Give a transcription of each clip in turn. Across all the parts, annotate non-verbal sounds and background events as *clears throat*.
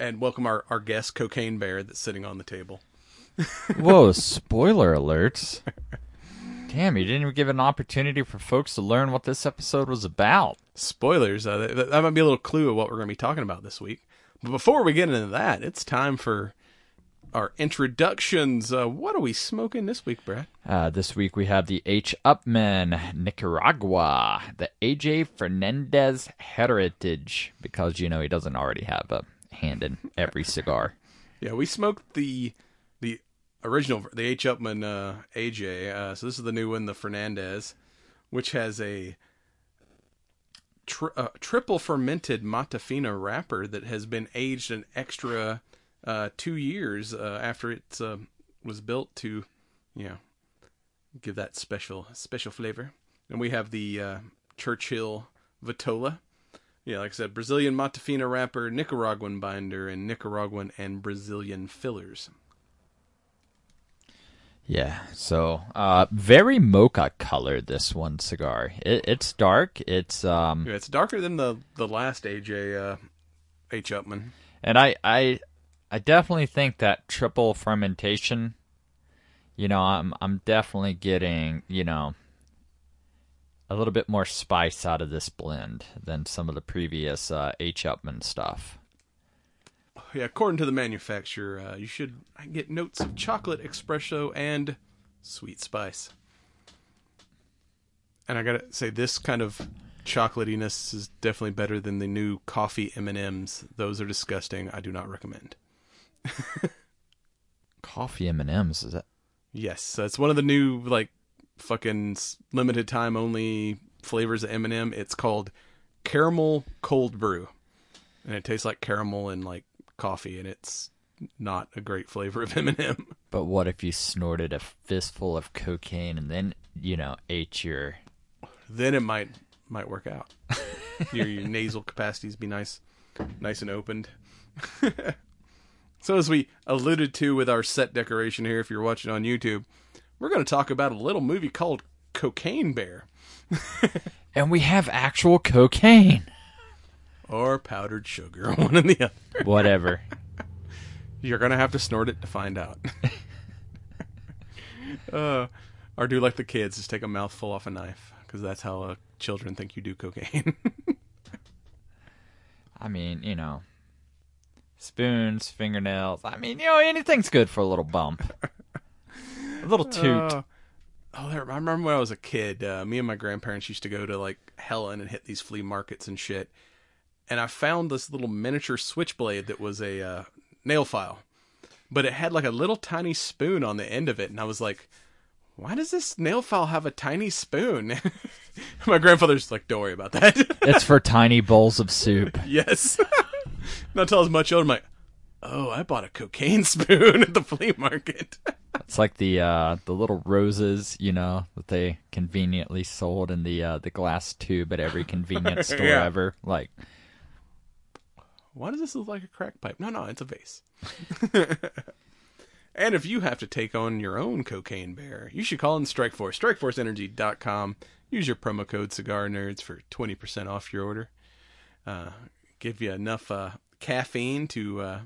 And welcome our, our guest, Cocaine Bear, that's sitting on the table. *laughs* Whoa, spoiler alerts. Damn, you didn't even give an opportunity for folks to learn what this episode was about. Spoilers. Uh, that, that might be a little clue of what we're going to be talking about this week. But before we get into that, it's time for our introductions. Uh, what are we smoking this week, Brad? Uh, this week we have the H Upmann, Nicaragua, the AJ Fernandez Heritage, because, you know, he doesn't already have a hand in every cigar. yeah, we smoked the the original, the H Upmann uh, AJ. Uh, so this is the new one, the Fernandez, which has a tri- uh, triple fermented Mata Fina wrapper that has been aged an extra uh, two years uh, after it was built to, you know, give that special special flavor. And we have the uh, Churchill Vitola. Yeah, like I said, Brazilian Mata Fina wrapper, Nicaraguan binder, and Nicaraguan and Brazilian fillers. Yeah, so uh, very mocha colored this one cigar. It, it's dark. It's um, yeah, it's darker than the the last AJ uh, H Upmann. And I I I definitely think that triple fermentation. You know, I'm I'm definitely getting you know a little bit more spice out of this blend than some of the previous uh, H Upmann stuff. Yeah, according to the manufacturer, uh, you should get notes of chocolate, espresso, and sweet spice. And I gotta say, this kind of chocolatiness is definitely better than the new coffee M and M's. Those are disgusting. I do not recommend. *laughs* Coffee M and M's is that? Yes, that's one of the new like fucking limited time only flavors of M and m It's called caramel cold brew, and it tastes like caramel and like coffee, and it's not a great flavor of *laughs* M and m But what if you snorted a fistful of cocaine and then you know ate your? Then it might might work out. *laughs* your, your nasal capacities be nice, nice and opened. *laughs* so as we alluded to with our set decoration here, if you're watching on YouTube, we're going to talk about a little movie called Cocaine Bear. *laughs* and we have actual cocaine or powdered sugar, *laughs* one or the other. Whatever. *laughs* You're gonna have to snort it to find out. uh, or do like the kids, just take a mouthful off a knife, because that's how uh, children think you do cocaine. I mean, you know, spoons, fingernails. I mean, you know, anything's good for a little bump, little toot. Uh, oh, there, I remember when I was a kid. Uh, me and my grandparents used to go to like Helen and hit these flea markets and shit and I found this little miniature switchblade that was a uh, nail file, but it had like a little tiny spoon on the end of it, and I was like, "Why does this nail file have a tiny spoon?" *laughs* My grandfather's like, "Don't worry about that. it's for *laughs* tiny bowls of soup." yes. *laughs* Not till I was much older, I'm like, "Oh, I bought a cocaine *laughs* spoon at the flea market." It's like the uh, the little roses, you know, that they conveniently sold in the uh, the glass tube at every convenience *laughs* store yeah. ever. Like, why does this look like a crack pipe? No, no, it's a vase. *laughs* and if you have to take on your own cocaine bear, you should call in Strikeforce, strikeforceenergy.com. Use your promo code Cigar Nerds for 20% off your order. Uh, give you enough uh, caffeine to, uh,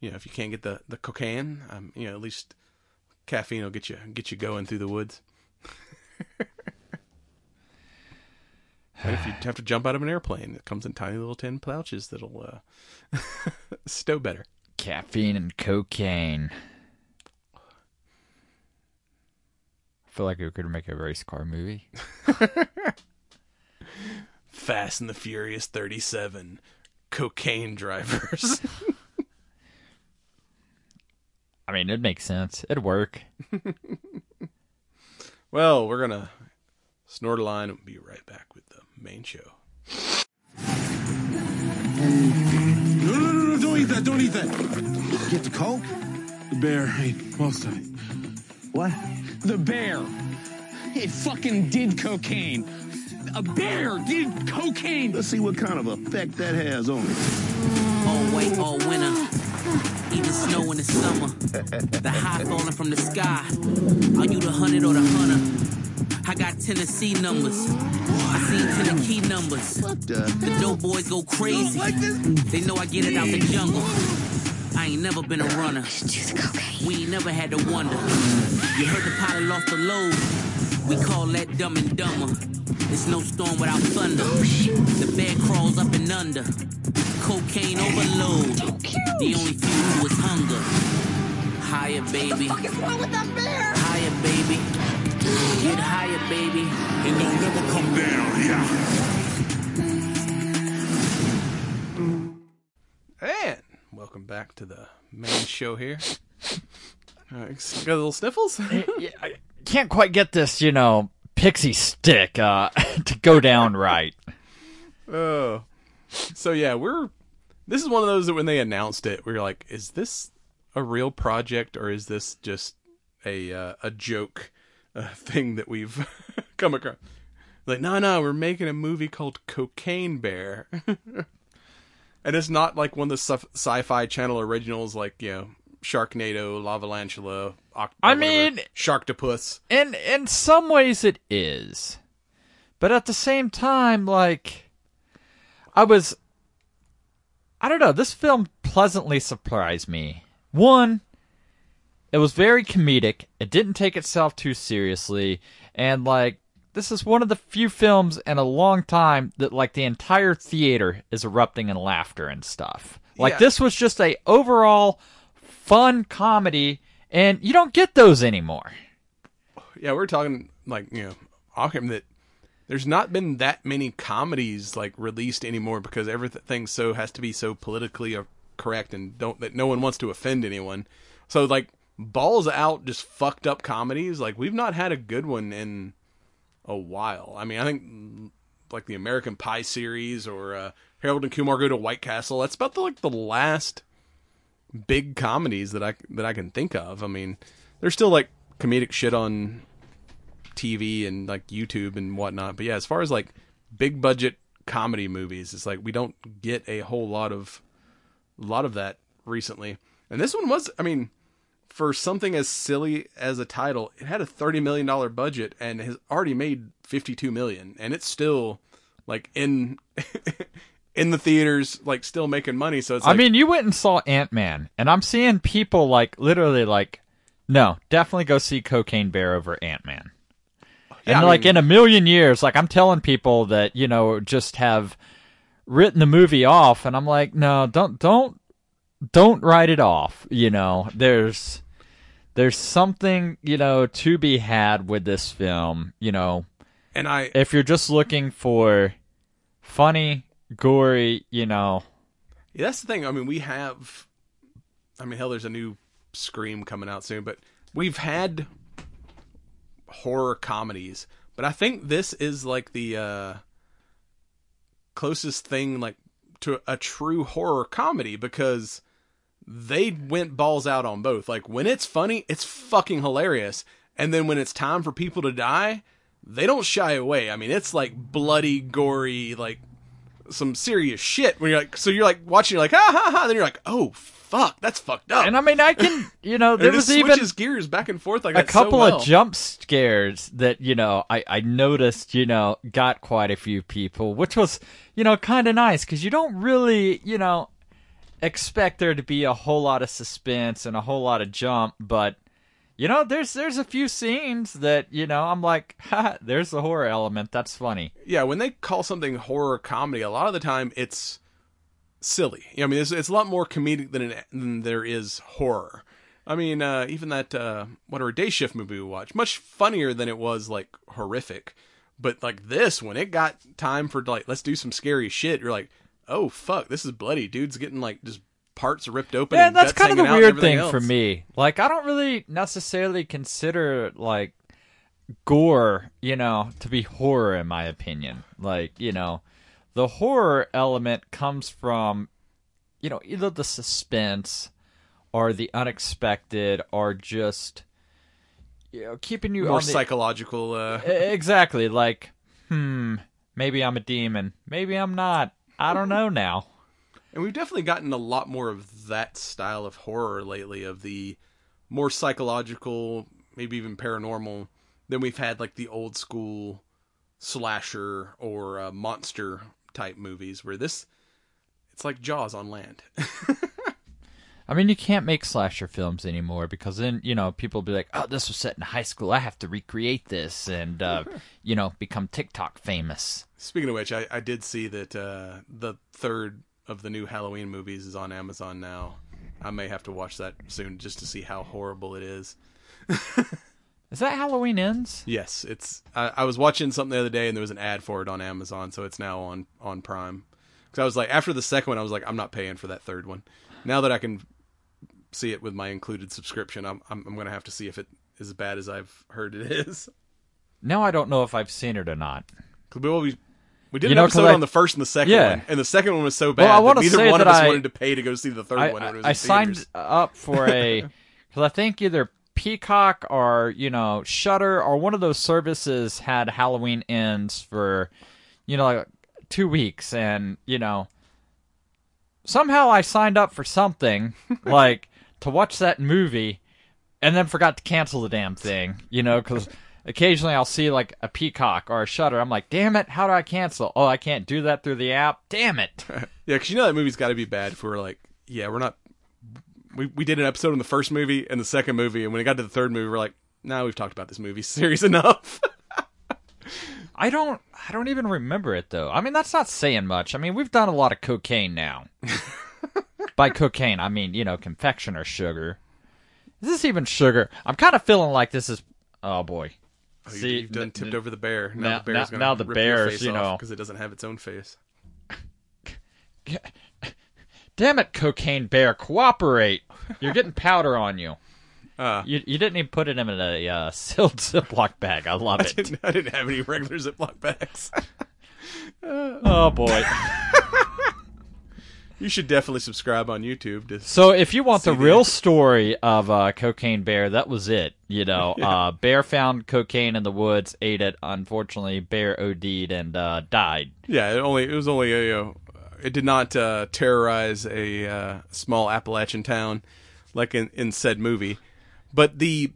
you know, if you can't get the, the cocaine, um, you know, at least caffeine will get you get you going through the woods. *sighs* And if you have to jump out of an airplane, it comes in tiny little tin pouches that'll uh, *laughs* stow better. Caffeine and cocaine. I feel like we could make a race car movie. *laughs* Fast and the Furious 37. Cocaine drivers. *laughs* I mean, it makes sense. It'd work. *laughs* well, we're going to snort a line and be right back with the main show. No, no, no, no, don't eat eat that. Don't eat that. Get the coke? The bear ate most of it. What? The bear. It fucking did cocaine. A bear did cocaine. Let's see what kind of effect that has on it. All white, all winter. Even snow in the summer. The high falling from the sky. Are you the hundred or the hunter? I got Tennessee numbers. I seen Tennessee numbers. What the? The dope boys go crazy. They know I get it out the jungle. I ain't never been a runner. We ain't never had to wonder. You heard the pilot lost the load. We call that dumb and dumber. It's no storm without thunder. The bear crawls up and under. Cocaine overload. The only fuel is hunger. Higher, baby. Higher, baby. Get higher, baby. And don't never come down, yeah. And welcome back to the main show here. Uh, got a little sniffles? *laughs* Yeah, I can't quite get this, you know, pixie stick uh, *laughs* to go down right. Oh. So yeah, we're this is one of those that when they announced it, we were like, is this a real project or is this just a uh, a joke uh, *laughs* thing that we've *laughs* come across? Like, no, no, we're making a movie called Cocaine Bear. *laughs* and it's not like one of the sci- sci-fi channel originals like, you know, Sharknado, Lavalantula, Oct- I whatever, mean- Sharktopus. And in some ways it is. But at the same time, like I was I don't know, this film pleasantly surprised me. One, it was very comedic. It didn't take itself too seriously and like this is one of the few films in a long time that like the entire theater is erupting in laughter and stuff. Like Yeah. this was just a overall fun comedy and you don't get those anymore. yeah, we're talking like you know, Ockham that there's not been that many comedies like released anymore because everything so has to be so politically uh, correct and don't that no one wants to offend anyone. So like balls out, just fucked up comedies. Like we've not had a good one in a while. I mean, I think like the American Pie series or uh, Harold and Kumar go to White Castle. That's about the like the last big comedies that I that I can think of. I mean, there's still like comedic shit on TV and like YouTube and whatnot. But yeah, as far as like big budget comedy movies, it's like we don't get a whole lot of a lot of that recently. And this one was, I mean, for something as silly as a title, it had a thirty million dollar budget and has already made fifty two million, and it's still like in *laughs* in the theaters, like still making money. So it's I mean, you went and saw Ant Man, and I'm seeing people like literally like, no, definitely go see Cocaine Bear over Ant Man. Yeah, and I like mean- in a million years, like I'm telling people that you know just have written the movie off, and I'm like, no, don't don't don't write it off. You know, there's there's something you know to be had with this film. You know, and I if you're just looking for funny, gory, you know, Yeah, that's the thing. I mean, we have. I mean, hell, there's a new Scream coming out soon, but we've had horror comedies, but I think this is like the uh, closest thing, like to a true horror comedy because they went balls out on both. Like when it's funny, it's fucking hilarious, and then when it's time for people to die, they don't shy away. I mean, it's like bloody, gory, like some serious shit. When you're like, so you're like watching, you're like, ha ha ha. Then you're like, oh fuck, that's fucked up. and I mean, I can, you know, *laughs* there it was even switches gears back and forth like a that so couple well. of jump scares that you know I, I noticed you know got quite a few people which was you know kind of nice because you don't really you know expect there to be a whole lot of suspense and a whole lot of jump but you know there's there's a few scenes that you know i'm like *laughs* ha, there's the horror element that's funny yeah, when they call something horror comedy, a lot of the time it's silly. I mean, it's, it's a lot more comedic than, it, than there is horror. I mean, uh, even that uh, whatever day shift movie we watched, much funnier than it was like horrific. But like this, when it got time for like let's do some scary shit, you're like, oh fuck, this is bloody. Dude's getting like just parts ripped open. yeah and that's kind of the hanging out and weird thing for me like i don't really necessarily consider like gore you know to be horror in my opinion like you know the horror element comes from you know, either the suspense or the unexpected or just you know keeping you More on the, psychological. Uh, *laughs* exactly like hmm maybe I'm a demon maybe I'm not I don't know now And we've definitely gotten a lot more of that style of horror lately, of the more psychological, maybe even paranormal, than we've had like the old school slasher or uh, monster type movies, where this, it's like Jaws on land. *laughs* I mean you can't make slasher films anymore because then you know people be like oh this was set in high school I have to recreate this and uh, *laughs* you know become TikTok famous Speaking of which, I, I did see that uh, the third of the new Halloween movies is on Amazon now. I may have to watch that soon just to see how horrible it is. *laughs* is that Halloween ends Yes, it's. I, I was watching something the other day, and there was an ad for it on Amazon, so it's now on on Prime. Because I was like, after the second one, I was like, I'm not paying for that third one. Now that I can see it with my included subscription, I'm I'm, I'm gonna have to see if it is as bad as I've heard it *laughs* is. now I don't know if I've seen it or not 'Cause we we, did You an know, episode I- on the first and the second Yeah. one, and the second one was so bad Well, I wanna neither say one of that us I- wanted to pay to go see the third I, one. when it was I, I signed up for a *laughs* because I think either Peacock or you know Shudder or one of those services had Halloween ends for you know like two weeks, and you know somehow I signed up for something *laughs* like to watch that movie, and then forgot to cancel the damn thing. You know because. Occasionally, I'll see like a Peacock or a Shudder. I'm like, damn it, how do I cancel? Oh, I can't do that through the app. Damn it! *laughs* Yeah, because you know that movie's got to be bad if we're like, yeah, we're not. We we did an episode on the first movie and the second movie, and when it got to the third movie, we're like, now we've talked about this movie *laughs* series enough. I don't I don't even remember it though. I mean that's not saying much. I mean we've done a lot of cocaine now. *laughs* By cocaine I mean, you know, confectioner sugar. Is this even sugar? I'm kind of feeling like this is oh boy. Oh, See, you've done n- tipped n- over the bear. Now, now- the bear's now- now the bear's, you know- because it doesn't have its own face. *laughs* Damn it, cocaine bear, cooperate. You're getting powder on you. Uh, You you didn't even put it in a uh, sealed *laughs* Ziploc bag. I love I it. didn't, I didn't have any regular Ziploc bags. *laughs* Oh boy. *laughs* you should definitely subscribe on YouTube to So if you want the real story of uh, Cocaine Bear, that was it. You know, uh, Bear found cocaine in the woods, ate it. Unfortunately, Bear OD'd and uh, died. Yeah, it only it was only a, know, it did not uh, terrorize a uh, small Appalachian town like in, in said movie, but the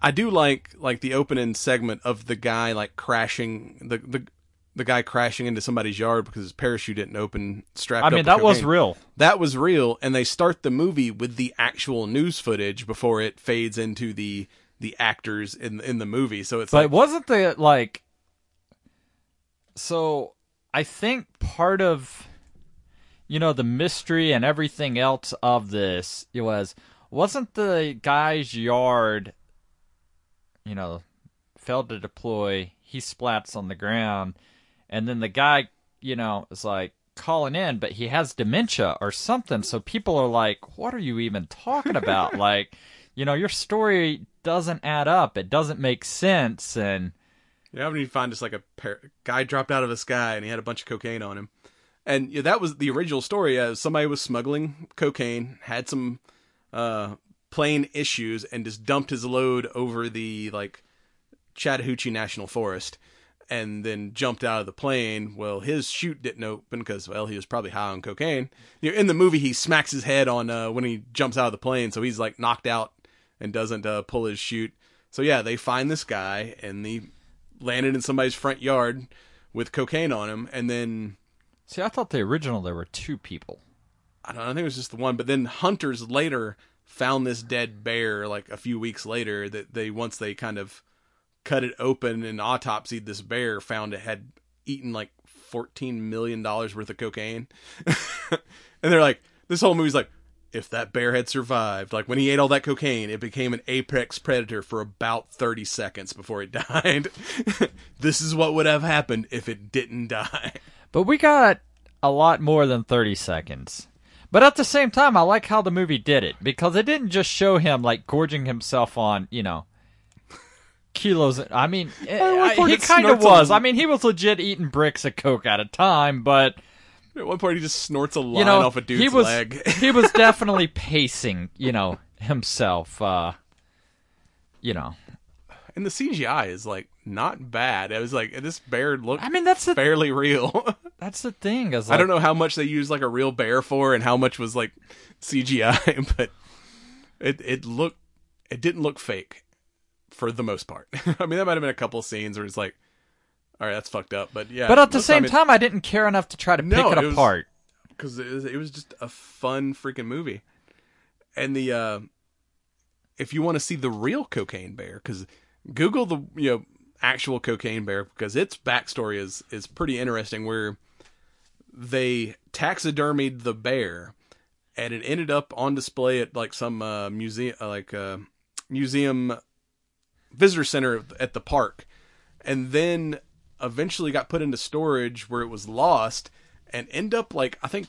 I do like like the opening segment of the guy like crashing the the the guy crashing into somebody's yard because his parachute didn't open strapped I mean, that was real. That was real, and they start the movie with the actual news footage before it fades into the the actors in in the movie. So it's But like wasn't the like? So I think part of, you know, the mystery and everything else of this it was wasn't the guy's yard. You know, failed to deploy. He splats on the ground, and then the guy, you know, is like calling in, but he has dementia or something. So people are like, "What are you even talking about?" *laughs* like, you know, your story doesn't add up. It doesn't make sense, and You know, you find just like a par- guy dropped out of the sky and he had a bunch of cocaine on him. And that was the original story. Uh, somebody was smuggling cocaine, had some uh, plane issues, and just dumped his load over the like Chattahoochee National Forest, and then jumped out of the plane. Well, his chute didn't open because well, he was probably high on cocaine. You know, in the movie, he smacks his head on uh, when he jumps out of the plane, so he's like knocked out and doesn't uh, pull his chute. So yeah, they find this guy and he landed in somebody's front yard with cocaine on him, and then see, I thought the original there were two people. I don't know, I think it was just the one. But then hunters later found this dead bear like a few weeks later. That they once they kind of cut it open and autopsied this bear, found it had eaten like fourteen million dollars worth of cocaine, *laughs* and they're like, this whole movie's like. If that bear had survived, like when he ate all that cocaine, it became an apex predator for about 30 seconds before it *laughs* died. *laughs* this is what would have happened if it didn't die. But we got a lot more than 30 seconds. But at the same time, I like how the movie did it because it didn't just show him like gorging himself on, you know, kilos. I mean, I- he kind of was. I mean, he was legit eating bricks of coke at a time, but At one point, he just snorts a line you know, off a dude's *laughs* he was leg. he was definitely pacing, you know, himself. Uh, you know, and the CGI is like not bad. I was like, this bear looked I mean, that's the fairly real. *laughs* that's the thing. Is I don't know how much they used like a real bear for, and how much was like CGI, *laughs* but it it looked it didn't look fake for the most part. *laughs* I mean, that might have been a couple scenes where it's like, all right, that's fucked up, but yeah. But at the same it- time, I didn't care enough to try to No, pick it it apart. because it was, it was just a fun freaking movie. And the uh, if you want to see the real cocaine bear, because Google the you know actual cocaine bear because its backstory is is pretty interesting. Where they taxidermied the bear, and it ended up on display at like some uh, museum, uh, like uh, museum visitor center at the park, and then eventually got put into storage where it was lost and end up like I think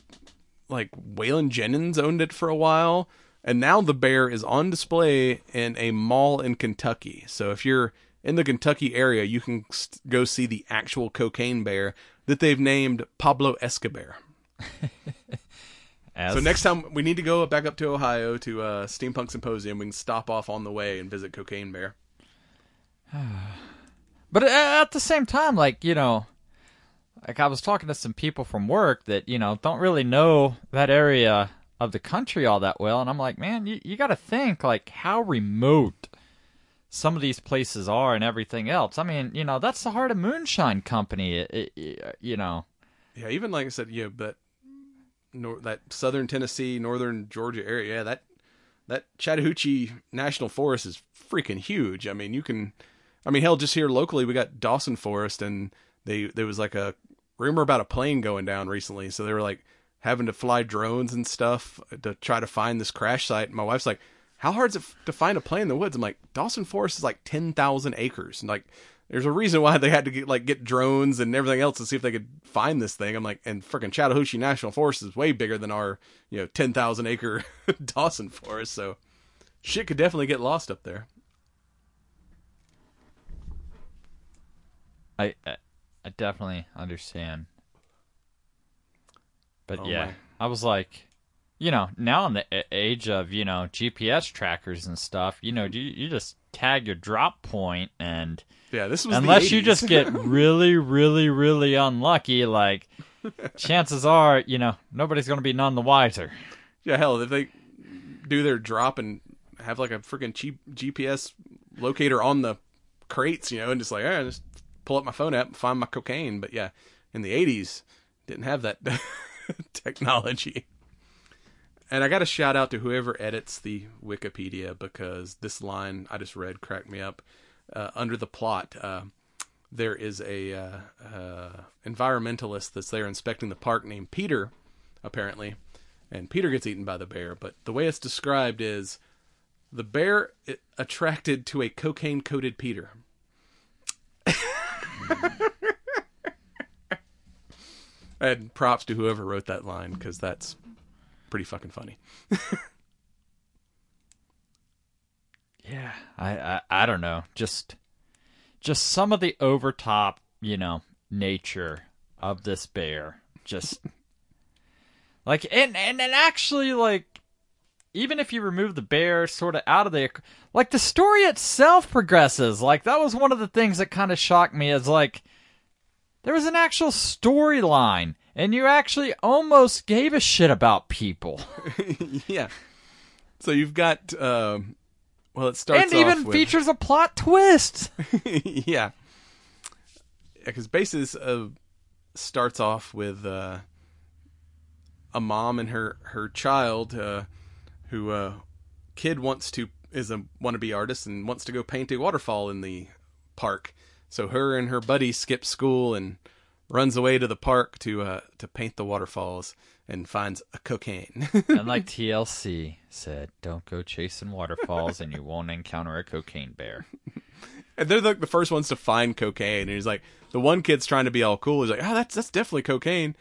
like Waylon Jennings owned it for a while and now the bear is on display in a mall in Kentucky. So if you're in the Kentucky area, you can st- go see the actual cocaine bear that they've named Pablo Escobar. *laughs* As, So next time we need to go back up to Ohio to uh, Steampunk Symposium, we can stop off on the way and visit Cocaine Bear. *sighs* But at the same time, like, you know, like I was talking to some people from work that, you know, don't really know that area of the country all that well. And I'm like, man, you, you got to think, like, how remote some of these places are and everything else. I mean, you know, that's the heart of Moonshine Company, it, it, you know. Yeah, even like I said, yeah, but nor- that southern Tennessee, northern Georgia area, yeah, that that Chattahoochee National Forest is freaking huge. I mean, you can, I mean, hell, just here locally, we got Dawson Forest, and they there was like a rumor about a plane going down recently, so they were like having to fly drones and stuff to try to find this crash site. And my wife's like, "How hard is it f- to find a plane in the woods?" I'm like, "Dawson Forest is like ten thousand acres, and like." There's a reason why they had to get like get drones and everything else to see if they could find this thing. I'm like, and freaking Chattahoochee National Forest is way bigger than our, you know, ten thousand acre *laughs* Dawson Forest. So, shit could definitely get lost up there. I, I, I definitely understand. But Oh, yeah, my. I was like, you know, now in the age of you know GPS trackers and stuff, you know, you you just tag your drop point, and Yeah, this was the unless you just get *laughs* really, really, really unlucky, like *laughs* chances are, you know, nobody's gonna be none the wiser. yeah, hell, if they do their drop and have like a freaking cheap GPS locator on the crates, you know, and just like, yeah, just pull up my phone app and find my cocaine. But yeah, in the '80s, didn't have that *laughs* *laughs* technology. And I got a shout out to whoever edits the Wikipedia because this line I just read cracked me up. Uh, under the plot, uh, there is a uh, uh, environmentalist that's there inspecting the park named Peter, apparently, and Peter gets eaten by the bear. But the way it's described is the bear attracted to a cocaine coated Peter. *laughs* *laughs* and props to whoever wrote that line because that's pretty fucking funny. *laughs* Yeah, I, I I don't know, just just some of the overtop, you know, nature of this bear, just *laughs* like and and and actually like even if you remove the bear sort of out of the like the story itself progresses. Like that was one of the things that kind of shocked me is like there was an actual storyline and you actually almost gave a shit about people *laughs* yeah. So you've got, um, well, it starts and even with, features a plot twist *laughs* yeah, because basically this uh, starts off with uh, a mom and her her child, uh, who uh, kid wants to is a wannabe artist and wants to go paint a waterfall in the park. So her and her buddy skip school and runs away to the park to uh, to paint the waterfalls and finds a cocaine. *laughs* And like TLC said, don't go chasing waterfalls and you won't encounter a cocaine bear. And they're like the first ones to find cocaine. And he's like, the one kid's trying to be all cool. He's like, oh, that's that's definitely cocaine.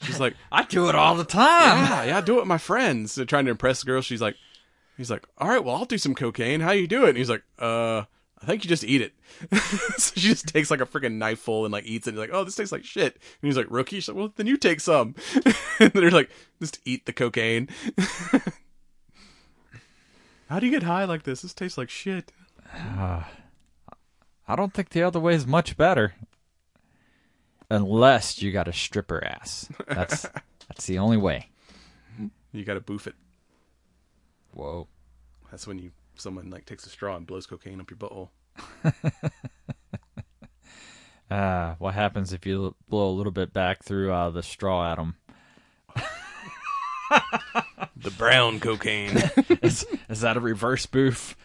She's like, *laughs* I do it all the time. yeah, yeah, I do it with my friends. They're trying to impress the girl. She's like, he's like, all right, well, I'll do some cocaine. How you do it? And he's like, uh, I think you just eat it. *laughs* so she just takes like a freaking knife full and like eats it. And like, oh, this tastes like shit. And he's like, rookie. She's like, well, then you take some. *laughs* and they're like, just eat the cocaine. *laughs* How do you get high like this? This tastes like shit. *sighs* I don't think the other way is much better. Unless you got a stripper ass. That's that's the only way. You got to boof it. Whoa. That's when you someone like takes a straw and blows cocaine up your butthole. Uh, *laughs* what happens if you blow a little bit back through uh, the straw at them? *laughs* The brown cocaine. *laughs* Is, is that a reverse boof?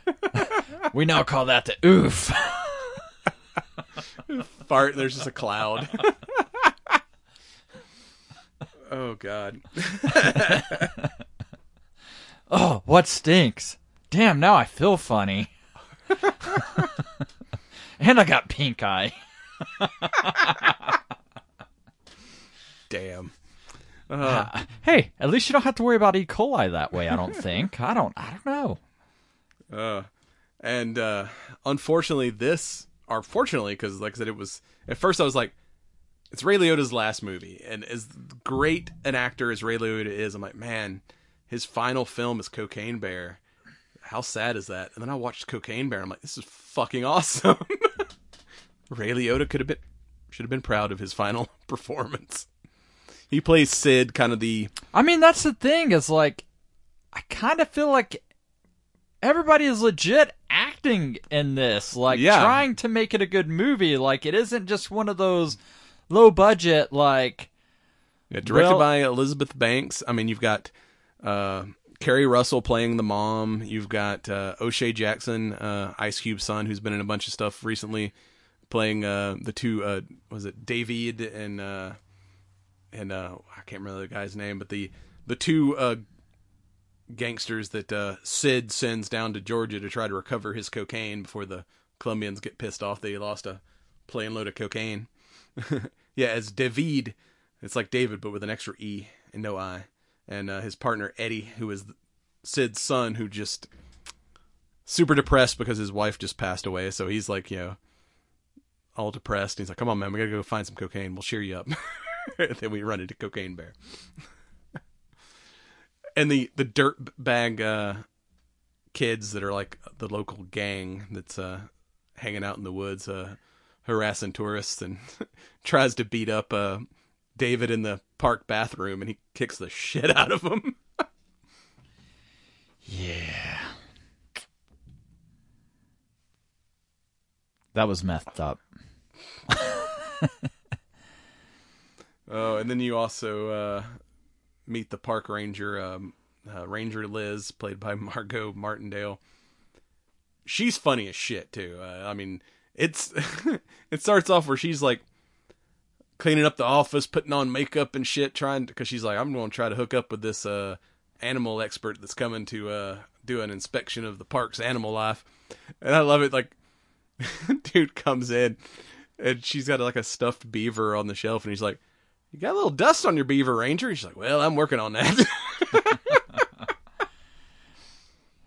we now call that the oof. Fart. There's just a cloud. oh God. Oh, what stinks? Damn, now I feel funny. *laughs* and I got pink eye. Damn. Hey, at least you don't have to worry about E. coli that way. I don't think. I don't. I don't know. Uh, and uh, unfortunately, this, or fortunately, because like I said, it was at first I was like, it's Ray Liotta's last movie, and as great an actor as Ray Liotta is, I'm like, man, his final film is Cocaine Bear. How sad is that? And then I watched Cocaine Bear. I'm like, this is fucking awesome. *laughs* Ray Liotta could have been, should have been proud of his final *laughs* performance. He plays Sid, kind of the I mean, that's the thing. Is like, I kind of feel like everybody is legit acting in this, like Yeah. trying to make it a good movie. Like, it isn't just one of those low budget, like. Yeah, directed Well- by Elizabeth Banks. I mean, you've got uh, Keri Russell playing the mom. You've got uh, O'Shea Jackson, uh, Ice Cube's son, who's been in a bunch of stuff recently, playing uh, the two. Uh, was it David and uh, and uh, I can't remember the guy's name, but the the two gangsters that Sid sends down to Georgia to try to recover his cocaine before the Colombians get pissed off they lost a plane load of cocaine. *laughs* yeah, as David, it's like David but with an extra E and no I, and uh, his partner Eddie, who is Sid's son, who just super depressed because his wife just passed away. So he's like, you know, all depressed. He's like, "Come on, man, we gotta go find some cocaine. We'll cheer you up." *laughs* then we run into Cocaine Bear, *laughs* and the the dirt bag uh, kids that are like the local gang that's uh, hanging out in the woods, uh, harassing tourists, and *laughs* tries to beat up uh, David in the park bathroom, and he kicks the shit out of him. *laughs* Yeah. That was messed up. *laughs* Oh, and then you also uh, meet the park ranger, um, uh, Ranger Liz, played by *laughs* Margo Martindale. She's funny as shit too. Uh, I mean, it's it starts off where she's like cleaning up the office, putting on makeup and shit, trying because she's like, I'm going to try to hook up with this uh, animal expert that's coming to uh, do an inspection of the park's animal life, and I love it. Like, *laughs* dude comes in and she's got like a stuffed beaver on the shelf, and he's like, "You got a little dust on your beaver, Ranger." And she's like, "Well, I'm working on that." *laughs*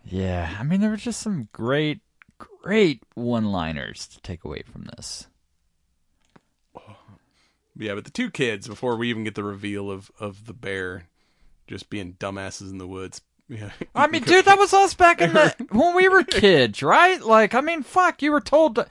Yeah, I mean, there were just some great, great one-liners to take away from this. Yeah, but the two kids before we even get the reveal of of the bear just being dumbasses in the woods. Yeah, I mean, dude, that was us back in the *laughs* when we were kids, right? Like, I mean, fuck, you were told to.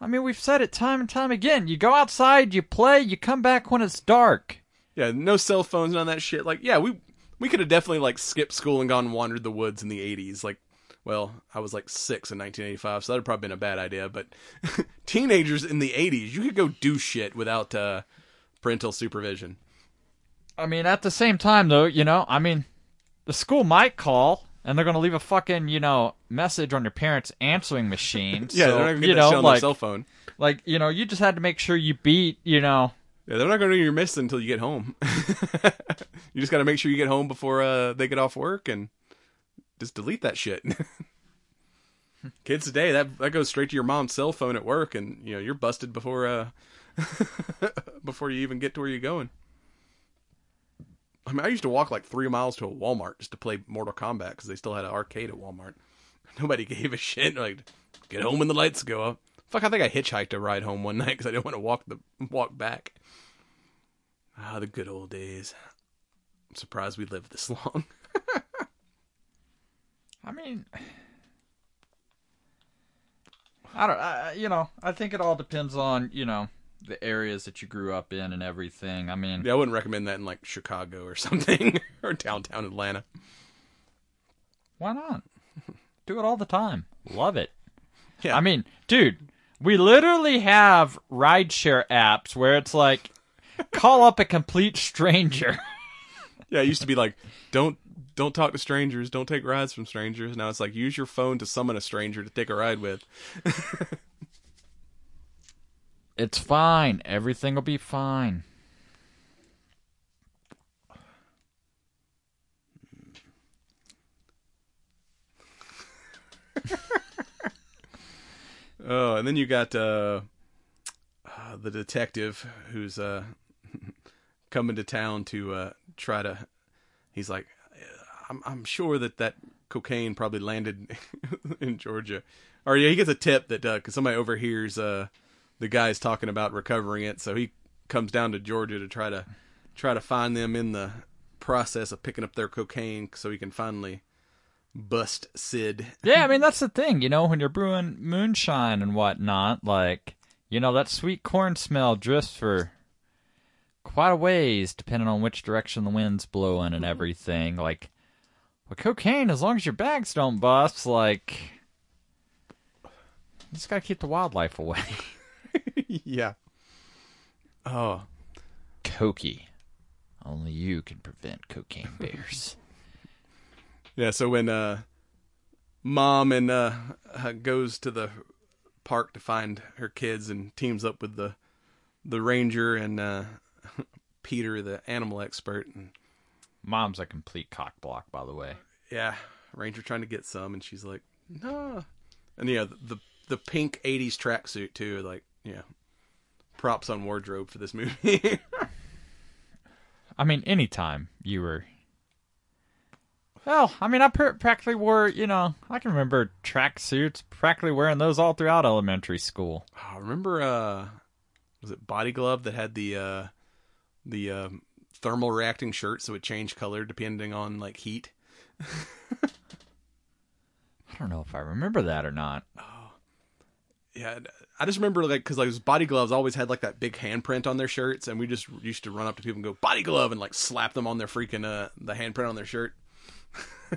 I mean, we've said it time and time again. You go outside, you play, you come back when it's dark. yeah, no cell phones, none of that shit. Like, yeah, we we could have definitely like skipped school and gone and wandered the woods in the '80s. Like, well, I was like six in 1985, so that'd probably been a bad idea. But *laughs* teenagers in the '80s, you could go do shit without uh, parental supervision. I mean, at the same time, though, you know, I mean, the school might call and they're gonna leave a fucking, you know, message on your parents' answering machine. *laughs* Yeah, so, they're not gonna get you that know, shit on like, their cell phone. like, you know, you just had to make sure you beat, you know, Yeah, they're not going to know you're missing until you get home. *laughs* you just got to make sure you get home before uh, they get off work and just delete that shit. *laughs* Kids today, that that goes straight to your mom's cell phone at work, and you know you're busted before uh *laughs* before you even get to where you're going. I mean, I used to walk like three miles to a Walmart just to play Mortal Kombat because they still had an arcade at Walmart. *laughs* nobody gave a shit. Like, get home when the lights go up. Fuck, I think I hitchhiked a ride home one night because I didn't want to walk the walk back. Ah, the good old days. I'm surprised we lived this long. I mean, I don't. I, you know, I think it all depends on you know the areas that you grew up in and everything. I mean, yeah, I wouldn't recommend that in like Chicago or *laughs* something or downtown Atlanta. why not? Do it all the time. Love it. Yeah. I mean, dude, we literally have rideshare apps where it's like, call up a complete stranger. *laughs* Yeah, it used to be like, don't don't talk to strangers, don't take rides from strangers. Now it's like use your phone to summon a stranger to take a ride with. *laughs* It's fine. Everything will be fine. *laughs* Oh, and then you got uh, uh, the detective who's uh, *laughs* coming to town to uh, try to. He's like, I'm, I'm sure that that cocaine probably landed *laughs* in Georgia, or yeah, he gets a tip that because somebody overhears uh, the guys talking about recovering it, so he comes down to Georgia to try to try to find them in the process of picking up their cocaine, so he can finally bust Sid. *laughs* Yeah, I mean that's the thing, you know, when you're brewing moonshine and whatnot, like you know that sweet corn smell drifts for quite a ways, depending on which direction the wind's blowing and everything. Like, with cocaine, as long as your bags don't bust, like, you just gotta keep the wildlife away. *laughs* yeah. Oh, Cokie, only you can prevent cocaine bears. *laughs* Yeah, so when uh mom and uh uh, goes to the park to find her kids and teams up with the the ranger and uh *laughs* Peter the animal expert and Mom's a complete cock block, by the way. yeah, ranger trying to get some and she's like, "No." And yeah, the the pink 80s tracksuit too, like, yeah. Props on wardrobe for this movie. *laughs* I mean, anytime you were. Well, I mean, I pr- practically wore, you know, I can remember track suits, practically wearing those all throughout elementary school. I remember uh was it Body Glove that had the uh the um thermal reacting shirt so it changed color depending on like heat? *laughs* I don't know if I remember that or not. Oh, yeah, I just remember like because like those body gloves always had like that big handprint on their shirts, and we just used to run up to people and go body glove and like slap them on their freaking uh the handprint on their shirt. *laughs*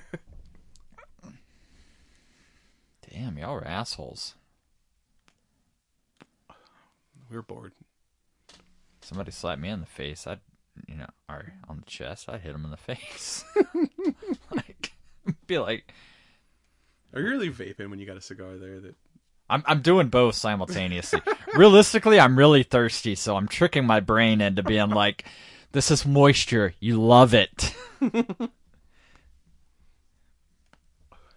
Damn, y'all were assholes. We were bored. Somebody slapped me in the face. I'd, you know, are on the chest. I'd hit him in the *laughs* face. *laughs* like, be like, Are you really vaping when you got a cigar there? That I'm I'm doing both simultaneously. Realistically, I'm really thirsty, so I'm tricking my brain into being like, "This is moisture. You love it." *laughs*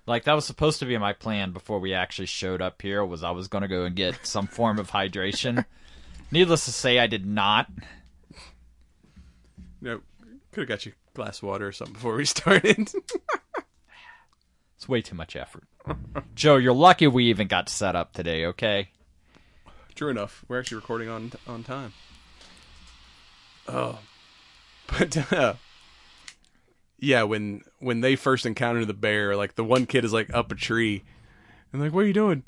like that was supposed to be my plan before we actually showed up here. Was I was going to go and get some form of hydration. Needless to say, I did not. You know could have got you a glass of water or something before we *laughs* started. *laughs* It's way too much effort. Joe, you're lucky we even got set up today. Okay. True enough, we're actually recording on on time. Oh, but *laughs* uh, yeah, when when they first encounter the bear, like the one kid is like up a tree, and like, "What are you doing?"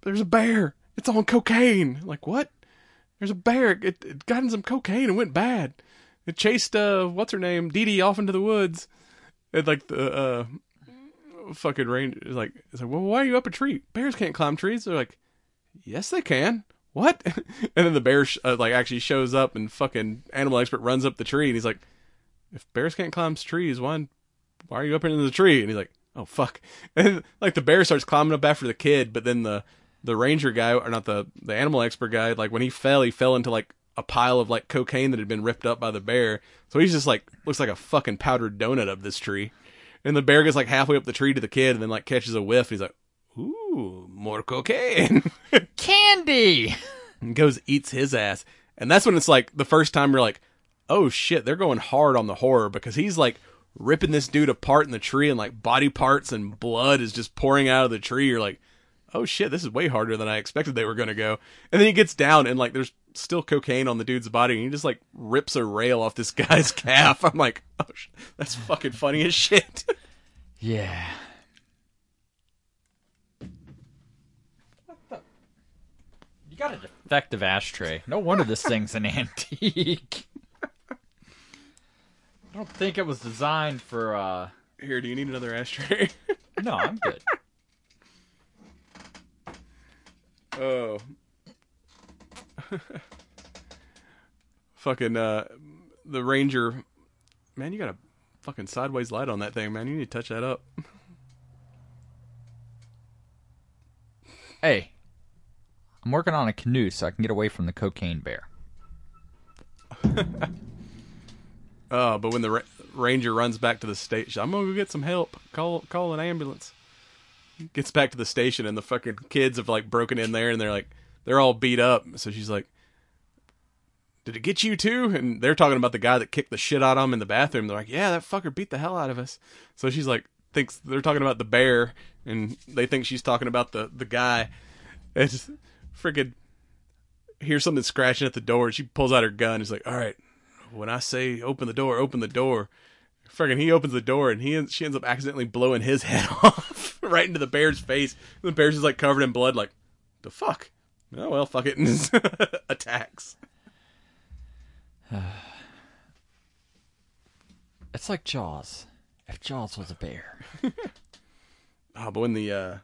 There's a bear. It's on cocaine. Like what? There's a bear. It, it got in some cocaine and went bad. It chased uh, what's her name, Dee Dee, off into the woods. And like the uh, fucking ranger is like, is like, well, why are you up a tree? Bears can't climb trees. They're like, yes, they can. *laughs* What? *laughs* and then the bear sh- uh, like actually shows up and fucking animal expert runs up the tree and he's like, if bears can't climb trees, why why are you up into the tree? And he's like, oh fuck. *laughs* And like the bear starts climbing up after the kid, but then the the ranger guy or not the the animal expert guy, like when he fell, he fell into like a pile of like cocaine that had been ripped up by the bear. So he's just like looks like a fucking powdered donut of this tree. And the bear gets like halfway up the tree to the kid and then like catches a whiff. And he's like, ooh, more cocaine. *laughs* Candy. and goes eats his ass. And that's when it's like the first time you're like, oh shit, they're going hard on the horror because he's like ripping this dude apart in the tree, and like body parts and blood is just pouring out of the tree. You're like, oh shit, this is way harder than I expected they were gonna go. And then he gets down, and like there's still cocaine on the dude's body, and he just like rips a rail off this guy's *laughs* calf. I'm like, oh, sh- that's fucking funny as shit. Yeah. You got a defective ashtray. No wonder this thing's an *laughs* antique. I don't think it was designed for uh Here, do you need another ashtray? no, I'm good. *laughs* Oh. *laughs* fucking uh the ranger man, you got a fucking sideways light on that thing, man. You need to touch that up. Hey. I'm working on a canoe so I can get away from the cocaine bear. Oh, *laughs* but when the ra- ranger runs back to the station, I'm gonna go get some help. Call call an ambulance. Gets back to the station and the fucking kids have like broken in there and they're like they're all beat up. So she's like, "Did it get you too?" And they're talking about the guy that kicked the shit out of them in the bathroom. They're like, "Yeah, that fucker beat the hell out of us." So she's like, thinks they're talking about the bear and they think she's talking about the the guy. It's freaking hears something scratching at the door. She pulls out her gun. He's like, "All right, when I say open the door, open the door." Friggin' he opens the door and he she ends up accidentally blowing his *laughs* head off right into the bear's face. The bear's just like covered in blood, like the fuck. Oh well, fuck it, *laughs* attacks. *sighs* It's like Jaws. If Jaws was a bear. *laughs* Oh, but when the uh,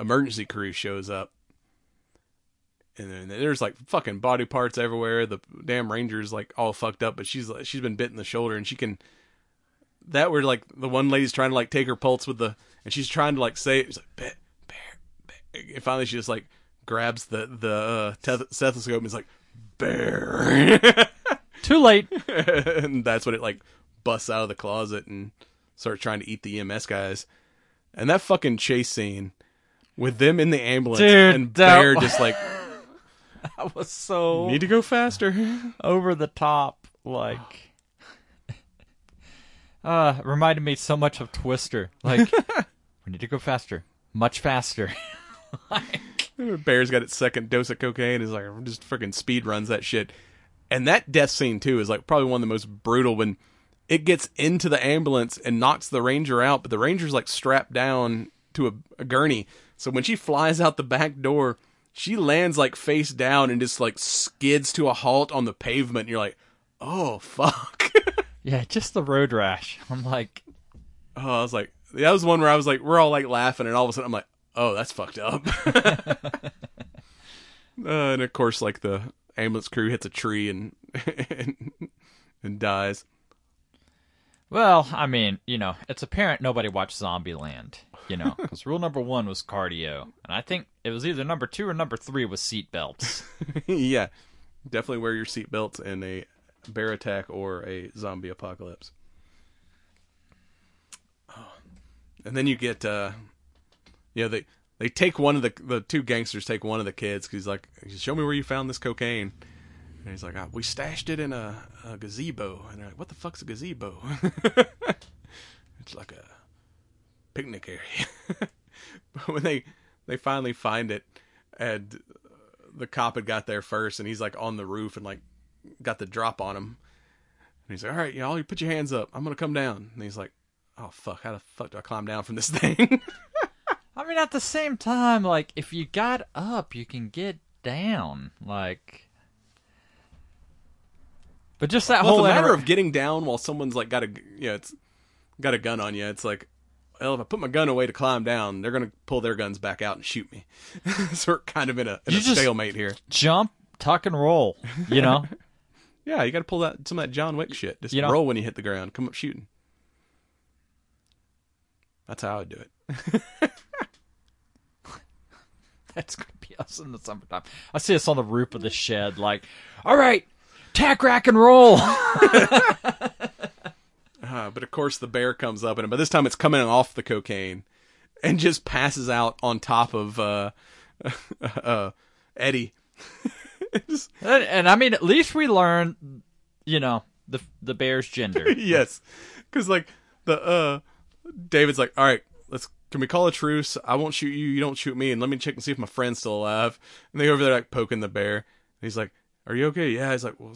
emergency crew shows up, and then there's like fucking body parts everywhere. The damn ranger's like all fucked up, but she's like she's been bit in the shoulder, and she can. That where like the one lady's trying to like take her pulse with the, and she's trying to like say it's like bear, bear, bear. And finally she just like grabs the the uh, teth- stethoscope and is like bear, *laughs* Too late. and that's when it like busts out of the closet and starts trying to eat the EMS guys. And that fucking chase scene with them in the ambulance Dude, and Bear just like *laughs* That was so need to go faster. over the top, like. Uh, reminded me so much of Twister. Like, *laughs* we need to go faster, much faster. Bear's got its second dose of cocaine. Is like just freaking speed runs that shit. And that death scene too is like probably one of the most brutal when it gets into the ambulance and knocks the ranger out, but the ranger's like strapped down to a, a gurney. So when she flies out the back door, she lands like face down and just like skids to a halt on the pavement. And you're like, oh fuck. *laughs* yeah, just the road rash. I'm like, oh, I was like, that was one where I was like, we're all like laughing, and all of a sudden I'm like, oh, that's fucked up. *laughs* uh, and of course, like the ambulance crew hits a tree and *laughs* and, and dies. well, I mean, you know, it's apparent nobody watched Zombieland, you know, *laughs* because rule number one was cardio, and I think it was either number two or number three was seatbelts. yeah, definitely wear your seatbelts in a bear attack or a zombie apocalypse. Oh. And then you get, uh, yeah, they they take one of the the two gangsters take one of the kids because he's like, show me where you found this cocaine. And he's like, ah, we stashed it in a, a gazebo. And they're like, what the fuck's a gazebo? *laughs* it's like a picnic area. *laughs* but when they they finally find it, and the cop had got there first, and he's like on the roof and like got the drop on him. And he's like, "All right, y'all, you put your hands up. I'm gonna come down." And he's like, "Oh fuck, how the fuck do I climb down from this *laughs* thing?" I mean, at the same time, like, if you got up, you can get down. Like, but just that well, whole matter inter- of getting down while someone's like got a yeah, it's got a gun on you. It's like, well, if I put my gun away to climb down, they're gonna pull their guns back out and shoot me. *laughs* so we're kind of in a, in a just- stalemate here. jump, tuck, and roll. You know, *laughs* Yeah, you got to pull that some of that John Wick shit. Just You know- roll when you hit the ground. Come up shooting. That's how I would do it. *laughs* *laughs* that's gonna be us in the summertime. I see us on the roof of the shed, like, all right, tack, rack, and roll. *laughs* Uh, but of course, the bear comes up, and by this time, it's coming off the cocaine, and just passes out on top of uh, *laughs* uh, Eddie. Just- and, and I mean, at least we learn, you know, the the bear's gender. yes, because like the uh, David's like, all right, let's can we call a truce? I won't shoot you, you don't shoot me, and let me check and see if my friend's still alive. And they go over there like poking the bear. And he's like, "Are you okay?" Yeah. He's like, "Well,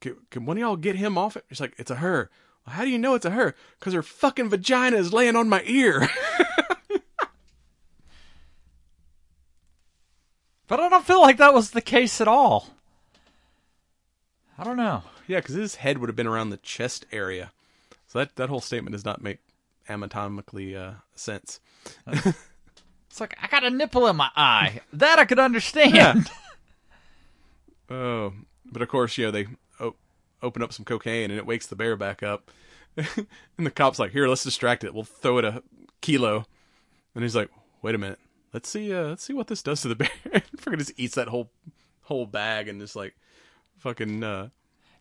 can, can one of y'all get him off it?" He's like, "It's a her." Well, how do you know it's a her? Because her fucking vagina is laying on my ear. *laughs* But I don't feel like that was the case at all. I don't know. yeah, because his head would have been around the chest area. So that that whole statement does not make anatomically uh, sense. *laughs* It's like I got a nipple in my eye. That I could understand. *laughs* Oh, but of course, you know they o- open up some cocaine and it wakes the bear back up. *laughs* and the cop's like, "Here, let's distract it. We'll throw it a kilo." And he's like, "Wait a minute. Let's see. Uh, let's see what this does to the bear." fucking just eats that whole whole bag and just like fucking. Uh,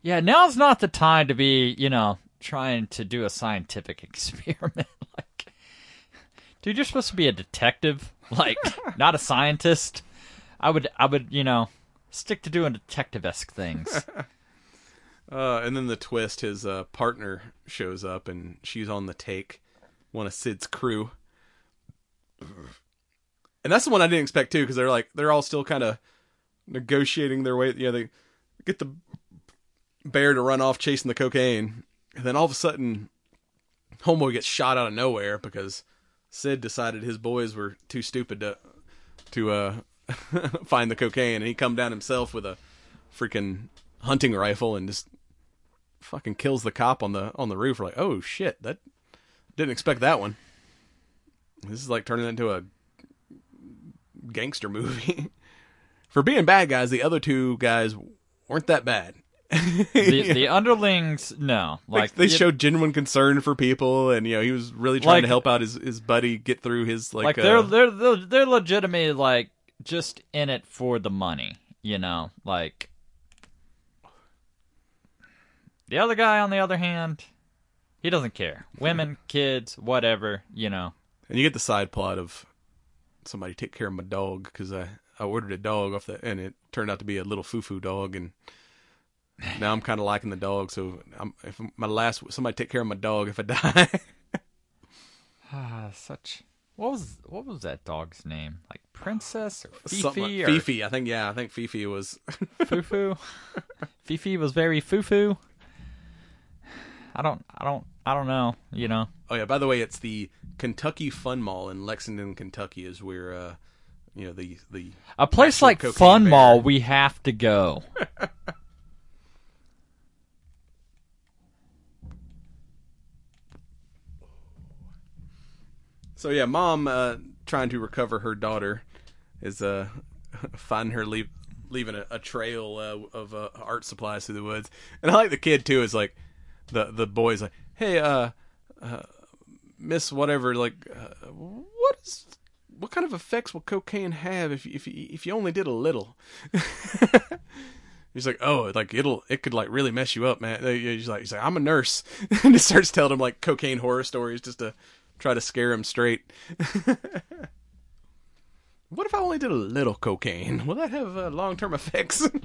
Yeah, now's not the time to be, you know, trying to do a scientific *laughs* experiment. *laughs* like, dude, you're supposed to be a detective, like, *laughs* not a scientist. I would, I would, you know, stick to doing detective esque things. uh, and then the twist: his uh, partner shows up and she's on the take, one of Sid's crew. And that's the one I didn't expect too, because they're like they're all still kind of negotiating their way. You know, they get the bear to run off chasing the cocaine, and then all of a sudden, homeboy gets shot out of nowhere because Sid decided his boys were too stupid to to uh, *laughs* find the cocaine, and he come down himself with a freaking hunting rifle and just fucking kills the cop on the on the roof. We're like, oh shit, that didn't expect that one. This is like turning into a gangster *laughs* movie. For being bad guys, the other two guys weren't that bad. The *laughs* the underlings, no, Like, like they you- showed genuine concern for people, and you know he was really trying Like- to help out his, his buddy get through his like. like uh, they're they're they're they're legitimately like just in it for the money, you know, like. The other guy, on the other hand, he doesn't care. Women, *laughs* kids, whatever, you know. and you get the side plot of somebody take care of my dog because I I ordered a dog off the and it turned out to be a little foo foo dog, and now I'm kind of liking the dog. So I'm if my last somebody take care of my dog if I die. *laughs* Ah, such. What was what was that dog's name? Like Princess or Something Fifi like- or Fifi, I think yeah, I think Fifi was. *laughs* Fufu? Fifi was very fufu. I don't I don't I don't know, you know. Oh yeah, by the way, it's the Kentucky Fun Mall in Lexington, Kentucky, is where uh, you know the the A place like Fun bear. Mall, we have to go. *laughs* So yeah, mom uh, trying to recover her daughter is uh, finding her leave, leaving a, a trail uh, of uh, art supplies through the woods, and I like the kid too. Is like the the boy's like, hey, uh, uh Miss whatever, like, uh, what is what kind of effects will cocaine have if if if you only did a little? *laughs* He's like, oh, like it'll, it could like really mess you up, man. He's like, he's like, I'm a nurse, *laughs* and he starts telling him like cocaine horror stories just to try to scare him straight. *laughs* what if I only did a little cocaine? Will that have uh, long term effects? *laughs*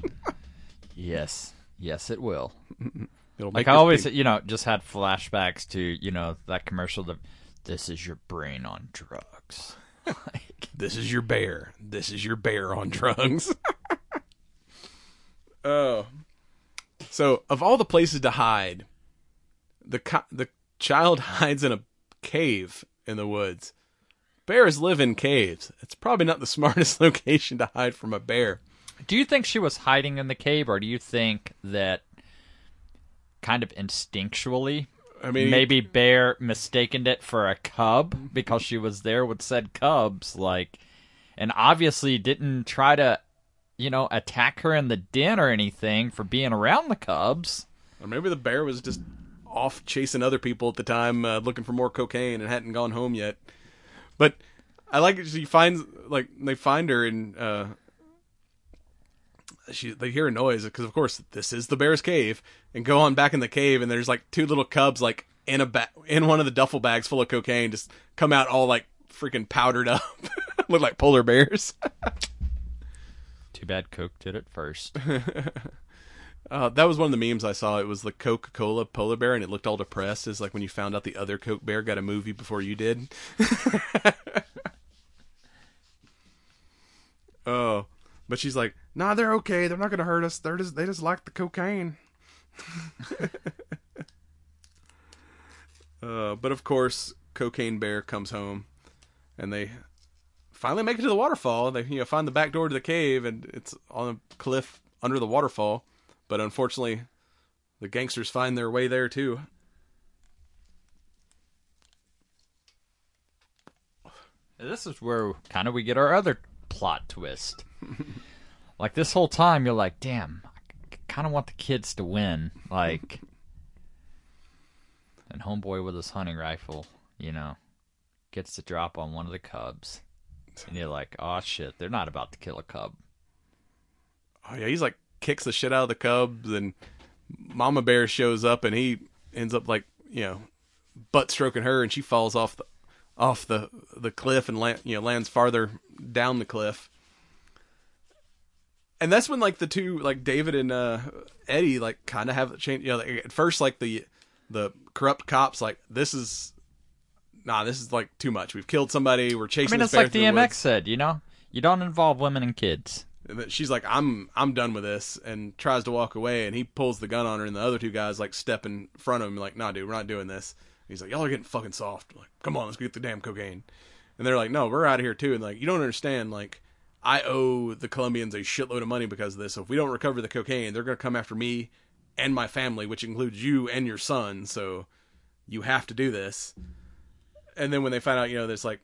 Yes. Yes, it will. *laughs* It'll Like I always, big- you know, just had flashbacks to, you know, that commercial that this is your brain on drugs. like, This is your bear. This is your bear on drugs. oh. So, of all the places to hide, the co- the child hides in a cave in the woods. Bears live in caves. It's probably not the *laughs* smartest location to hide from a bear. do you think she was hiding in the cave or do you think that kind of instinctually I mean, maybe Bear mistaken it for a cub because she was there with said cubs, like, and obviously didn't try to, you know, attack her in the den or anything for being around the cubs. Or maybe the bear was just off chasing other people at the time, uh, looking for more cocaine and hadn't gone home yet. But I like it. She finds like they find her and uh, she they hear a noise because of course this is the bear's cave and go on back in the cave and there's like two little cubs like in a ba- in one of the duffel bags full of cocaine just come out all like freaking powdered up, *laughs* look like polar bears. *laughs* Too bad Coke did it first. *laughs* Uh, that was one of the memes I saw. It was the Coca Cola polar bear, and it looked all depressed. It's like when you found out the other Coke bear got a movie before you did. *laughs* oh, but she's like, "Nah, they're okay. They're not gonna hurt us. They're just they just like the cocaine." *laughs* uh, but of course, Cocaine Bear comes home, and they finally make it to the waterfall. They you know find the back door to the cave, and it's on a cliff under the waterfall. But unfortunately, the gangsters find their way there too. This is where kind of we get our other plot twist. *laughs* like this whole time, you're like, damn, I kind of want the kids to win. Like, *laughs* and homeboy with his hunting rifle, you know, gets to drop on one of the cubs, and you're like, oh shit, they're not about to kill a cub. Oh yeah, he's like kicks the shit out of the cubs, and Mama Bear shows up, and he ends up like you know butt stroking her, and she falls off the off the the cliff and land, you know lands farther down the cliff. And that's when like the two like David and uh, Eddie like kind of have the change. You know, at first like the the corrupt cops like this is nah, this is like too much. We've killed somebody. We're chasing. I mean, it's like DMX said, you know, you don't involve women and kids. And she's like, "I'm I'm done with this," and tries to walk away, and he pulls the gun on her, and the other two guys like step in front of him, like, "Nah, dude, we're not doing this." He's like, "Y'all are getting fucking soft. Like, come on, let's get the damn cocaine." And they're like, "No, we're out of here too." And like, you don't understand. Like, I owe the Colombians a shitload of money because of this. So if we don't recover the cocaine, they're gonna come after me and my family, which includes you and your son. So you have to do this. And then when they find out, you know, there's like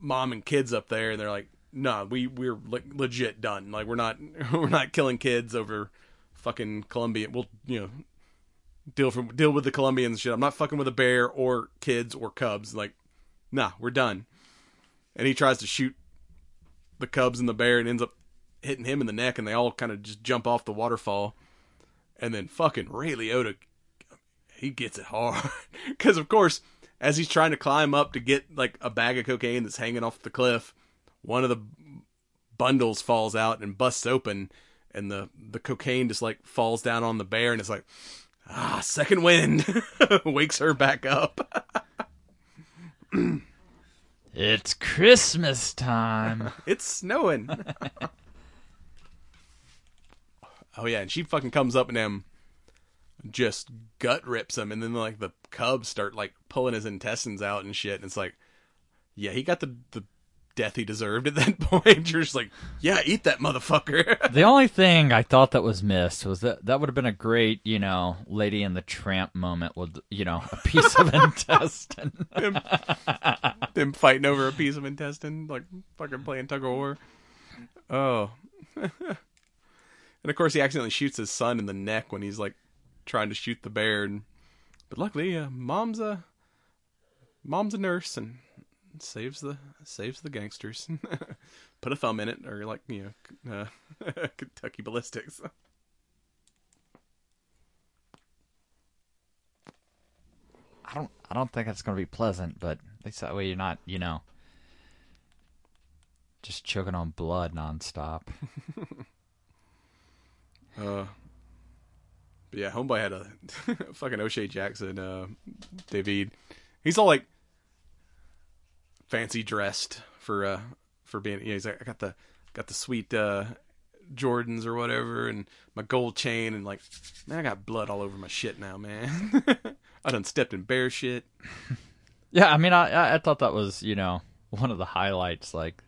mom and kids up there, and they're like, "No, we we're like legit done. Like we're not *laughs* we're not killing kids over fucking Colombian. We'll you know deal from deal with the Colombians shit. I'm not fucking with a bear or kids or cubs. Like, nah, we're done." And he tries to shoot the cubs and the bear, and ends up hitting him in the neck, and they all kind of just jump off the waterfall. And then fucking Ray Liotta, he gets it hard *laughs* because of course as he's trying to climb up to get like a bag of cocaine that's hanging off the cliff, one of the bundles falls out and busts open, and the the cocaine just like falls down on the bear, and it's like, ah, second wind, *laughs* wakes her back up. *clears throat* It's Christmas time. *laughs* it's snowing. *laughs* oh yeah, and she fucking comes up and them just gut rips him, and then like the cubs start like pulling his intestines out and shit. And it's like, yeah, he got the the death he deserved at that *laughs* point. You're just like, yeah, eat that motherfucker. *laughs* the only thing I thought that was missed was that that would have been a great, you know, Lady and the Tramp moment with, you know, a piece of *laughs* intestine. them, them fighting over a piece of intestine, like fucking playing tug of war. Oh. and of course, he accidentally shoots his son in the neck when he's like trying to shoot the bear. And, but luckily, uh, mom's a mom's a nurse and saves the saves the gangsters. *laughs* Put a thumb in it, or like you know, uh, *laughs* Kentucky ballistics. *laughs* I don't I don't think it's going to be pleasant, but at least that way you're not, you know, just choking on blood nonstop. Uh, but yeah, homeboy had a fucking O'Shea Jackson, uh, David. He's all like fancy dressed for uh for being. Yeah, he's like, I got the got the sweet uh Jordans or whatever, and my gold chain, and like, man, I got blood all over my shit now, man. *laughs* I done stepped in bear shit. Yeah, I mean, I I- thought that was you know one of the highlights, like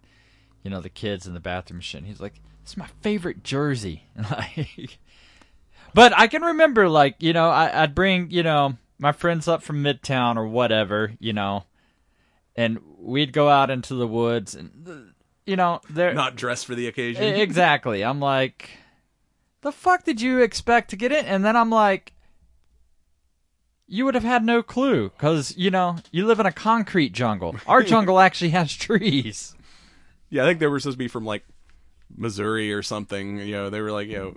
you know the kids in the bathroom shit. And he's like, "It's my favorite jersey," *laughs* like, but I can remember like you know I, I'd bring you know my friends up from Midtown or whatever, you know, and we'd go out into the woods and you know they're Not dressed for the occasion. Exactly. I'm like, the fuck did you expect to get in? And then I'm like, you would have had no clue because you know you live in a concrete jungle. Our *laughs* jungle actually has trees. Yeah, I think they were supposed to be from like Missouri or something. You know, they were like you know,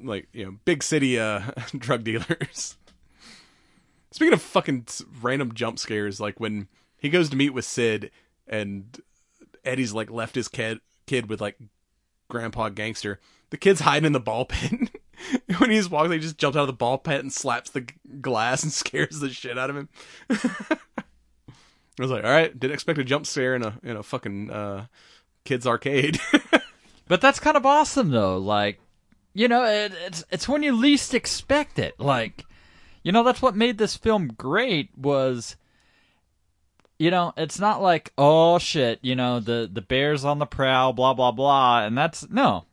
like you know, big city uh, *laughs* drug dealers. Speaking of fucking random jump scares, like when he goes to meet with Sid and Eddie's like left his kid kid with like Grandpa Gangster, the kid's hiding in the ball pit. *laughs* when he's walking, he just jumps out of the ball pit and slaps the glass and *laughs* scares the shit out of him. *laughs* I was like, all right, didn't expect a jump scare in a in a fucking uh, kids arcade. But that's kind of awesome, though. Like, you know, it, it's it's when you least expect it. Like, you know, that's what made this film great. Was, you know, it's not like oh shit, you know, the the bears on the prowl, blah blah blah, and that's no.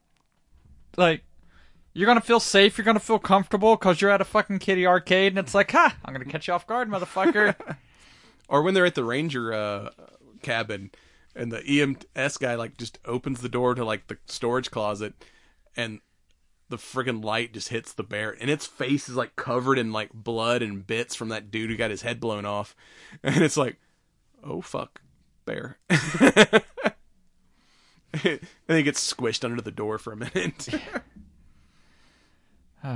Like, you're gonna feel safe, you're gonna feel comfortable because you're at a fucking kitty arcade, and it's like, ha, I'm gonna catch you off guard, motherfucker. *laughs* or when they're at the ranger uh, cabin and the EMS guy like just opens the door to like the storage closet and the friggin' light just hits the bear and its face is like covered in like blood and bits from that dude who got his head blown off *laughs* and it's like oh fuck bear *laughs* and he gets squished under the door for a minute *laughs* *sighs*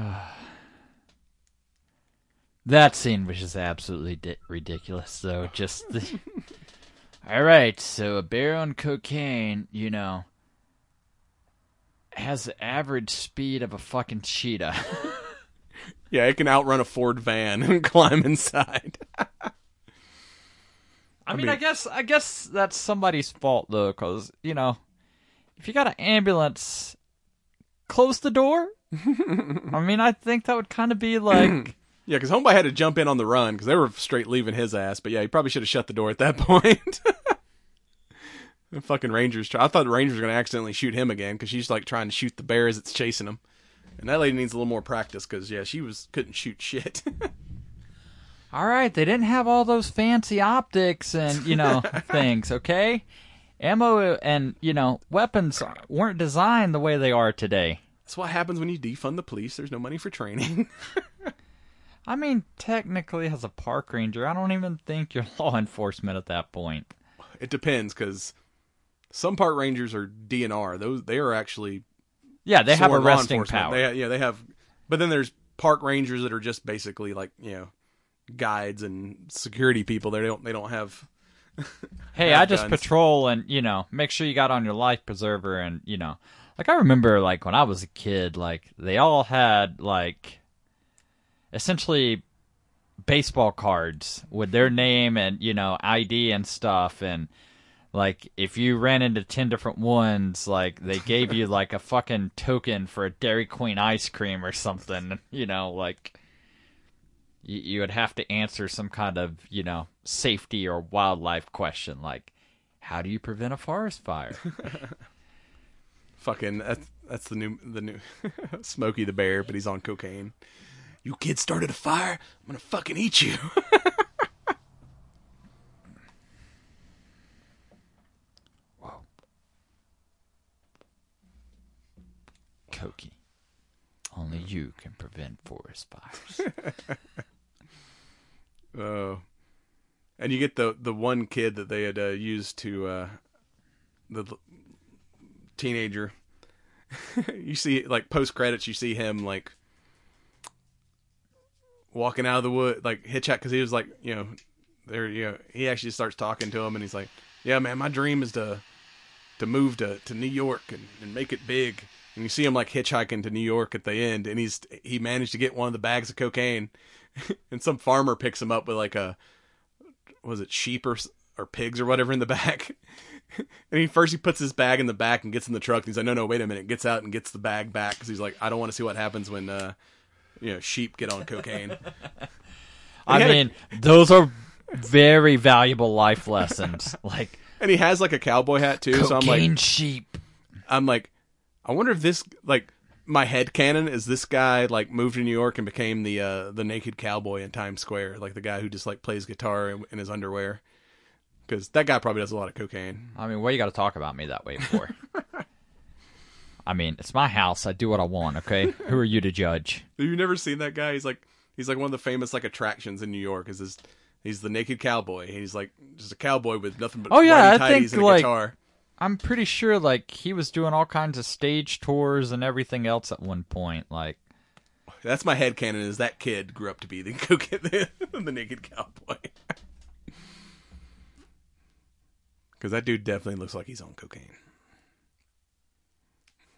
That scene was just absolutely di- ridiculous, though. Just the. *laughs* All right, so a bear on cocaine, you know, has the average speed of a fucking cheetah. yeah it can outrun a ford van and climb inside I mean, I guess I guess that's somebody's fault though, because you know, if you got an ambulance, close the door. *laughs* I mean, I think that would kind of be like. *clears throat* Yeah, because Homeboy had to jump in on the run because they were straight leaving his ass. But yeah, he probably should have shut the door at that *laughs* point. *laughs* the fucking Rangers. Try- I thought the Rangers were going to accidentally shoot him again because she's like trying to shoot the bear as it's chasing him. And that lady needs a little more practice because yeah, she was couldn't shoot shit. All right, they didn't have all those fancy optics and you know *laughs* things. Okay, ammo and you know weapons weren't designed the way they are today. That's what happens when you defund the police. There's no money for training. *laughs* I mean, technically, as a park ranger, I don't even think you're *laughs* law enforcement at that point. it depends because some park rangers are DNR. Those they are actually Yeah, they have arresting power. They, yeah, they have. But then there's park rangers that are just basically like you know guides and security people. They don't they don't have. *laughs* hey, have I just guns. patrol and you know make sure you got on your life preserver and you know, like I remember like when I was a kid, like they all had like essentially baseball cards with their name and you know ID and stuff and. Like if you ran into ten different ones, like they gave you like a fucking token for a Dairy Queen ice cream or something, *laughs* you know, like you, you would have to answer some kind of you know safety or wildlife question like how do you prevent a forest fire *laughs* Fucking that's that's the new the new *laughs* Smokey the Bear, but he's on cocaine. You kids started a fire. I'm gonna fucking eat you. *laughs* Koki. Only you can prevent forest fires *laughs* Oh, and you get the the one kid that they had uh, used to uh, the l- teenager. *laughs* you see, like post credits, you see him like walking out of the wood, like hitchhike, because he was like, you know, there, you know, he actually starts talking to him, and he's like, "Yeah, man, my dream is to to move to to New York and, and make it big." And you see him like hitchhiking to New York at the end, and he's he managed to get one of the bags of cocaine, *laughs* and some farmer picks him up with like a was it sheep or or pigs or whatever in the back. *laughs* and he first he puts his bag in the back and gets in the truck. And he's like, no, no, wait a minute. Gets out and gets the bag back because he's like, I don't want to see what happens when uh, you know sheep get on cocaine. *laughs* i He had a- mean those are very valuable life lessons like and he has like a cowboy hat too. So I'm like, sheep I'm like, I wonder if this like my head canon is this guy like moved to New York and became the uh the naked cowboy in Times Square, like the guy who just like plays guitar in, in his underwear. Because that guy probably does a lot of cocaine. i mean what you got to talk about me that way for *laughs* i mean it's my house i do what i want okay who are you to judge Have you never seen that guy? He's like he's like one of the famous like attractions in New York. Is this? He's the naked cowboy. He's like just a cowboy with nothing but Oh, yeah, I think, and a like- guitar. I'm pretty sure like he was doing all kinds of stage tours and everything else at one point. Like, That's my head canon. Is that kid grew up to be the *laughs* cocaine, the, the naked cowboy? *laughs* Because that dude definitely looks like he's on cocaine.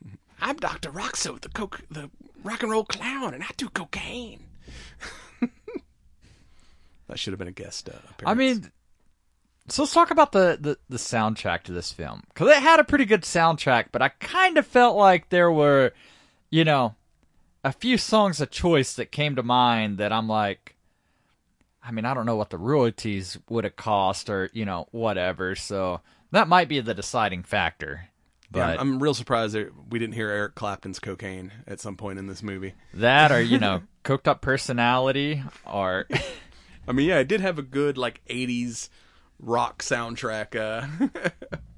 *laughs* I'm Doctor Roxo, the coke, the rock and roll clown, and I do cocaine. that should have been a guest. Uh, appearance. I mean, so let's talk about the, the, the soundtrack to this film. Because it had a pretty good soundtrack, but I kind of felt like there were, you know, a few songs of choice that came to mind that I'm like, I mean, I don't know what the royalties would have cost or, you know, whatever. So that might be the deciding factor. But Yeah, I'm, I'm real surprised that we didn't hear Eric Clapton's cocaine at some point in this movie. that or, you *laughs* know, cooked up personality or. I mean, yeah, it did have a good like '80s rock soundtrack. Uh. *laughs*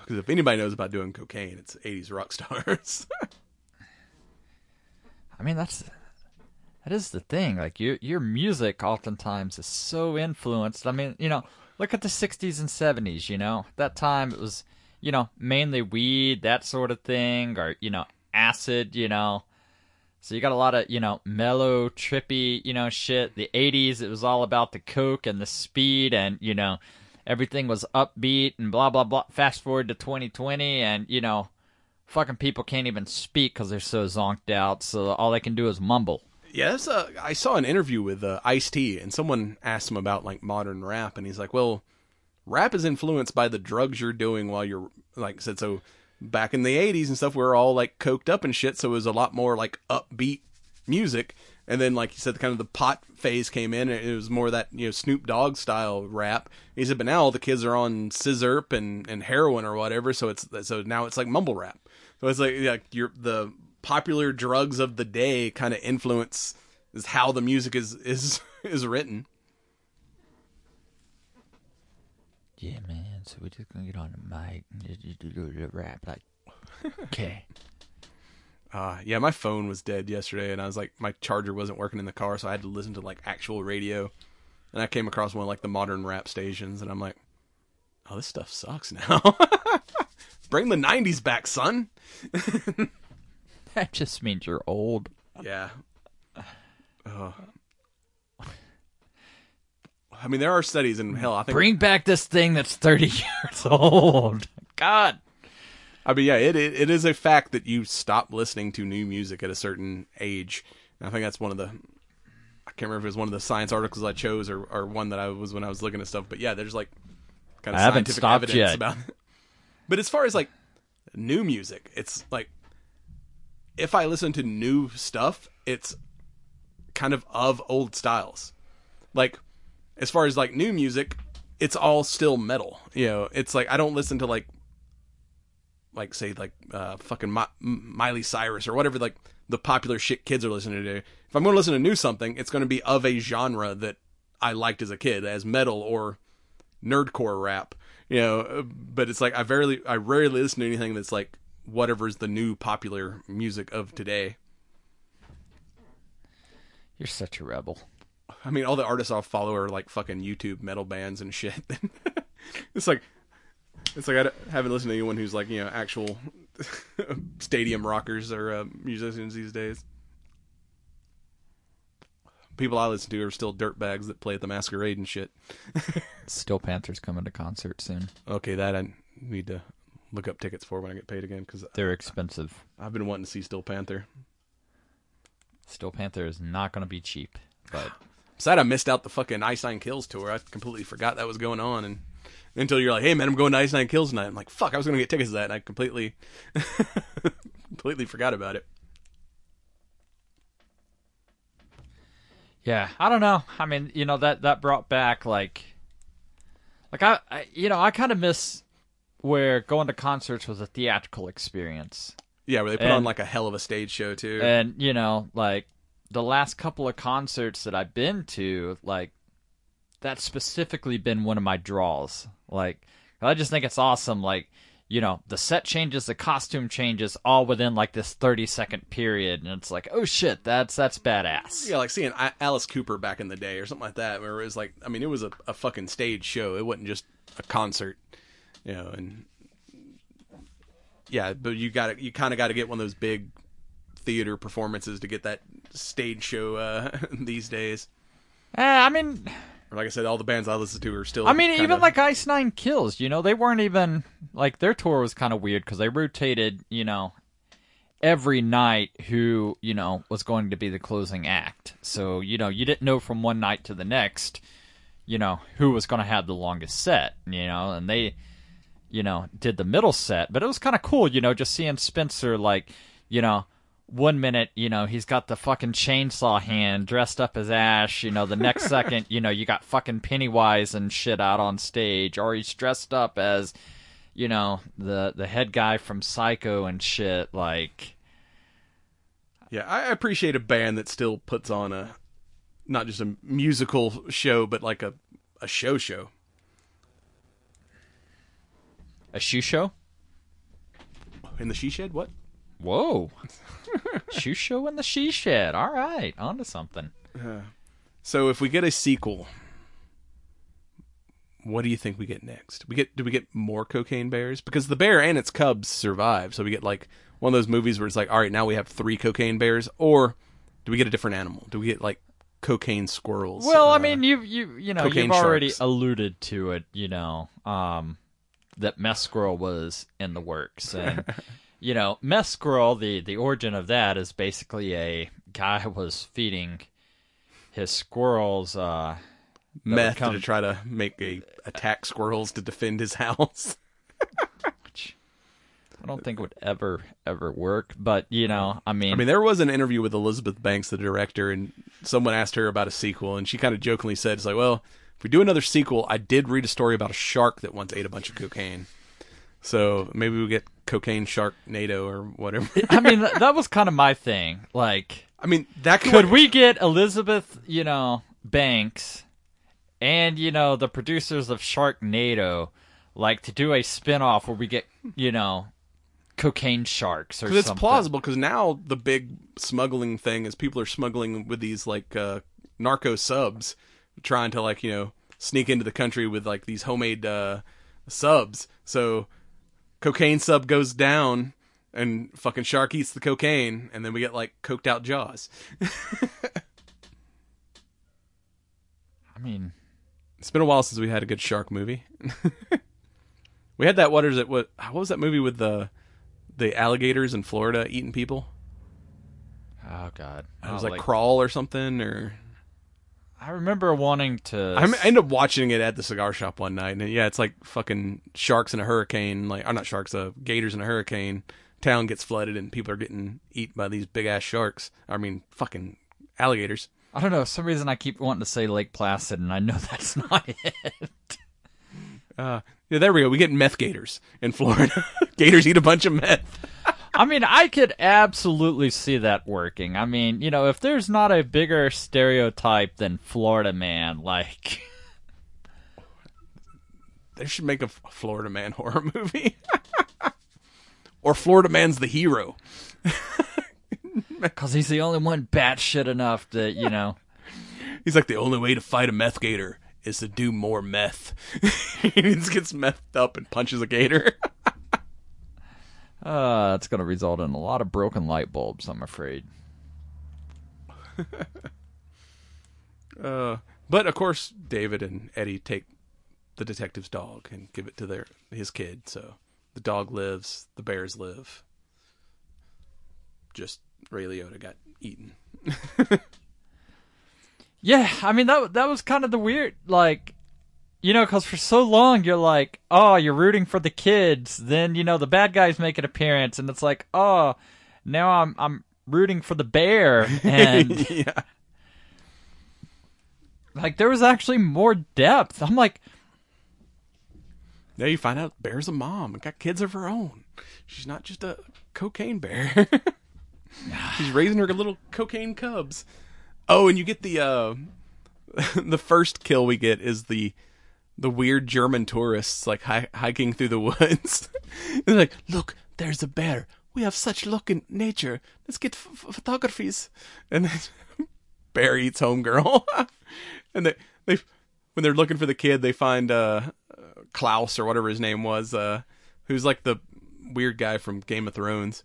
Because if anybody knows about doing cocaine, it's '80s rock stars. *laughs* I mean, that's that is the thing. Like your your music, oftentimes is so influenced. I mean, you know, look at the '60s and '70s. You know, that time it was, you know, mainly weed, that sort of thing, or you know, acid. You know, so you got a lot of you know mellow, trippy, you know, shit. The '80s, it was all about the coke and the speed, and you know, everything was upbeat and blah blah blah. Fast forward to 2020, and you know fucking people can't even speak because they're so zonked out. So all they can do is mumble. yes, uh, I saw an interview with uh, Ice T, and someone asked him about like modern rap, and he's like, "Well, rap is influenced by the drugs you're doing while you're like said so." Back in the '80s and stuff, we were all like coked up and shit, so it was a lot more like upbeat music. And then, like you said, kind of the pot phase came in, and it was more that you know Snoop Dogg style rap. He said, but now all the kids are on sizzurp and, and heroin or whatever, so it's so now it's like mumble rap. So it's like like your the popular drugs of the day kind of influence is how the music is is *laughs* is written. Yeah, man. So we're just gonna get on the mic and just do the rap like, okay. *laughs* Uh, yeah, my phone was dead yesterday, and I was like, my charger wasn't working in the car, so I had to listen to like actual radio. And I came across one of like the modern rap stations, and I'm like, oh, this stuff sucks now. *laughs* Bring the '90s back, son. *laughs* That just means you're old. Yeah. *sighs* Oh. I mean, there are studies, and hell, I think Bring back this thing that's 30 *laughs* years old. God. I mean, yeah, it, it it is a fact that you stop listening to new music at a certain age. And I think that's one of the I can't remember if it was one of the science articles I chose or, or one that I was when I was looking at stuff. But yeah, there's like kind of I haven't scientific evidence yet. about. It. *laughs* But as far as like new music, it's like if I listen to new stuff, it's kind of of old styles. Like as far as like new music, it's all still metal. You know, it's like I don't listen to like like say like uh fucking Mi- M- Miley Cyrus or whatever like the popular shit kids are listening to. If I'm going to listen to new something, it's going to be of a genre that I liked as a kid, as metal or nerdcore rap. You know, uh, but it's like I rarely I rarely listen to anything that's like whatever's the new popular music of today. You're such a rebel. I mean, all the artists I'll follow are like fucking YouTube metal bands and shit. *laughs* it's like, it's like I haven't listened to anyone who's like you know actual *laughs* stadium rockers or uh, musicians these days. People I listen to are still dirtbags that play at the masquerade and shit. *laughs* Steel Panther's coming to concert soon. Okay, that I need to look up tickets for when I get paid again because They're expensive. I've been wanting to see Steel Panther. Steel Panther is not going to be cheap, but sad I missed out the fucking Ice Nine Kills tour. I completely forgot that was going on, and until you're like, "Hey man, I'm going to Ice Nine Kills tonight." I'm like, "Fuck, I was going to get tickets to that," and I completely, *laughs* completely forgot about it. yeah, I don't know. I mean, you know that that brought back like, like I, I you know, I kind of miss where going to concerts was a theatrical experience. Yeah, where they put on like a hell of a stage show too. And you know, like the last couple of concerts that I've been to, like that's specifically been one of my draws. Like I just think it's awesome. Like you know, the set changes, the costume changes, all within like this thirty second period, and it's like, oh shit, that's that's badass. yeah, like seeing Alice Cooper back in the day or something like that, where it was like, I mean, it was a, a fucking stage show. It wasn't just a concert, you know. And yeah, but you got to you kind of got to get one of those big theater performances to get that stage show uh, *laughs* these days. Eh, I mean, like I said, all the bands I listen to are still. I mean, even like Ice Nine Kills, you know, they weren't even like their tour was kind of weird because they rotated, you know, every night who you know was going to be the closing act. So you know, you didn't know from one night to the next, you know, who was going to have the longest set. You know, and they, you know, did the middle set, but it was kind of cool, you know, just seeing Spencer like, you know. One minute, you know, he's got the fucking chainsaw hand dressed up as Ash. You know, the next *laughs* second, you know, you got fucking Pennywise and shit out on stage, or he's dressed up as, you know, the the head guy from Psycho and shit. Like, yeah, I appreciate a band that still puts on a not just a musical show, but like a a show show. a shoe show. In the she shed, what? Whoa, shoe show in the she shed. All right, on to something. So if we get a sequel, what do you think we get next? We get do we get more cocaine bears? Because the bear and its cubs survive, so we get like one of those movies where it's like, all right, now we have three cocaine bears, or do we get a different animal? Do we get like cocaine squirrels? Well, I Uh, mean, you you you know you've already sharks. alluded to it. You know, um, that mess squirrel was in the works, and *laughs* you know, mess squirrel. The the origin of that is basically a guy was feeding his squirrels. Uh, meth come- to try to make a attack squirrels to defend his house. *laughs* I don't think it would ever ever work, but you know, I mean, I mean, there was an interview with Elizabeth Banks, the director, and someone asked her about a sequel, and she kind of jokingly said, "It's like, well, if we do another sequel, I did read a story about a shark that once ate a bunch of cocaine, so maybe we get cocaine shark NATO or whatever." *laughs* I mean, that, that was kind of my thing. Like, I mean, that could, could we get Elizabeth, you know, Banks, and you know the producers of Sharknado, like to do a spin-off where we get, you know, cocaine sharks or Because it's something. plausible. Because now the big smuggling thing is people are smuggling with these like uh, narco subs, trying to like you know sneak into the country with like these homemade uh, subs. So cocaine sub goes down, and fucking shark eats the cocaine, and then we get like coked out jaws. *laughs* I mean, It's been a while since we had a good shark movie. *laughs* we had that. What is it? What what was that movie with the the alligators in Florida eating people? oh god, It was Oh, like, crawl or something or. I remember wanting to. I, ended up watching it at the cigar shop one night, and yeah, it's like fucking sharks in a hurricane. Like, I'm not sharks, uh, gators in a hurricane. Town gets flooded, and people are getting eaten by these big ass sharks. I mean, fucking alligators. I don't know. For some reason, I keep wanting to say Lake Placid, and I know *laughs* that's not it. Uh, yeah, there we go. We get meth gators in Florida. *laughs* gators eat a bunch of meth. I mean, I could absolutely see that working. I mean, you know, if there's not a bigger stereotype than Florida man, like, *laughs* They should make a Florida Man *laughs* horror movie. *laughs* or Florida Man's the hero. because he's the only one batshit enough that, you know. He's like the only way to fight a meth gator is to do more meth. he just gets methed up and punches a gator. Uh, it's going to result in a lot of broken light bulbs, I'm afraid. *laughs* Uh, but of course, David and Eddie take the detective's dog and give it to their his kid. So the dog lives, the bears live. Just Ray Liotta got eaten. *laughs* Yeah, I mean that that was kind of the weird like you know cuz for so long you're like, "Oh, you're rooting for the kids." Then, you know, the bad guys make an appearance and it's like, "Oh, now I'm I'm rooting for the bear." *laughs* And yeah. like there was actually more depth. I'm like, Now you find out Bear's a mom and got kids of her own. She's not just a cocaine bear. *laughs* She's raising her little cocaine cubs. Oh, and you get the uh *laughs* the first kill we get is the the weird German tourists like hi- hiking through the woods. *laughs* They're like, "Look, there's a bear. We have such luck in nature. Let's get f- f- photographies." And then *laughs* bear eats homegirl. *laughs* and they they when they're looking for the kid, they find uh Klaus or whatever his name was, uh, who's like the weird guy from Game of Thrones.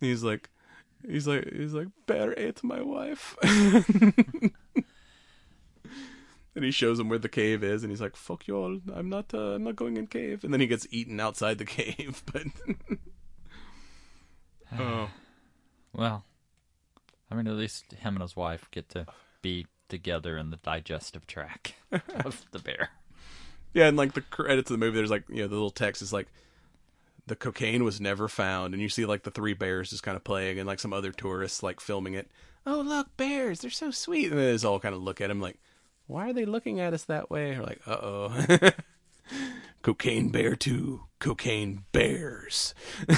He's like, he's like, he's like, bear ate my wife. And he shows him where the cave is, and he's like, "Fuck you all! I'm not. Uh, I'm not going in cave." And then he gets eaten outside the *laughs* cave. But *sighs* oh, Well, I mean, at least him and his wife get to be together in the digestive tract *laughs* of the bear. yeah, and like the credits of the movie, there's like you know the little text is like, "The cocaine was never found," and you see like the three bears just kind of playing, and like some other tourists like filming it. Oh look, bears! They're so sweet, and they just all kind of look at him like, "Why are they looking at us that way?" Or like, "Uh oh." *laughs* Cocaine Bear 2, Cocaine Bears. *laughs*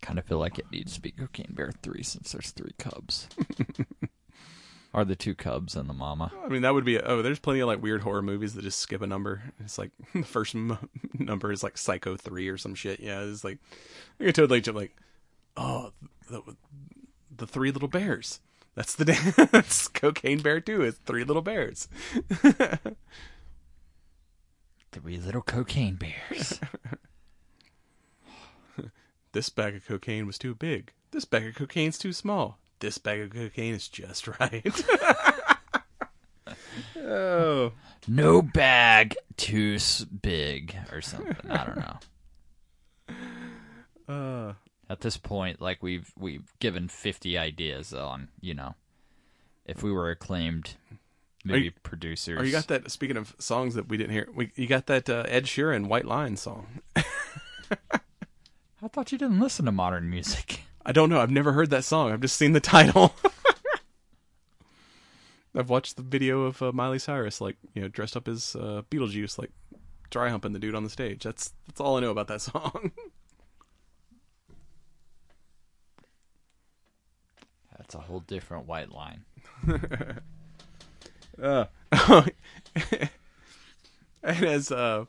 Kind of feel like it needs to be Cocaine Bear 3 since there's three cubs. *laughs* Are the two cubs and the mama? I mean, that would be. Oh, there's plenty of like weird horror movies that just skip a number. It's like the first m- number is like Psycho three or some shit. Yeah, it's like I could totally jump like, oh, the, the three little bears. That's the *laughs* that's Cocaine Bear two. It's three little bears. *laughs* Three little cocaine bears. *laughs* This bag of cocaine was too big. This bag of cocaine's too small. This bag of cocaine is just right. oh, no bag too big or something. I don't know. uh, At this point, like we've we've given fifty ideas on you know if we were acclaimed movie you- producers. Oh, you got that? Speaking of songs that we didn't hear, we, you got that uh, Ed Sheeran "White Line" song. *laughs* I thought you didn't listen to modern music. *laughs* I don't know. I've never heard that song. I've just seen the title. *laughs* I've watched the video of uh, Miley Cyrus, like you know, dressed up as uh, Beetlejuice, like dry humping the dude on the stage. That's that's all I know about that song. That's a whole different white line. *laughs* Uh, *laughs* and as uh,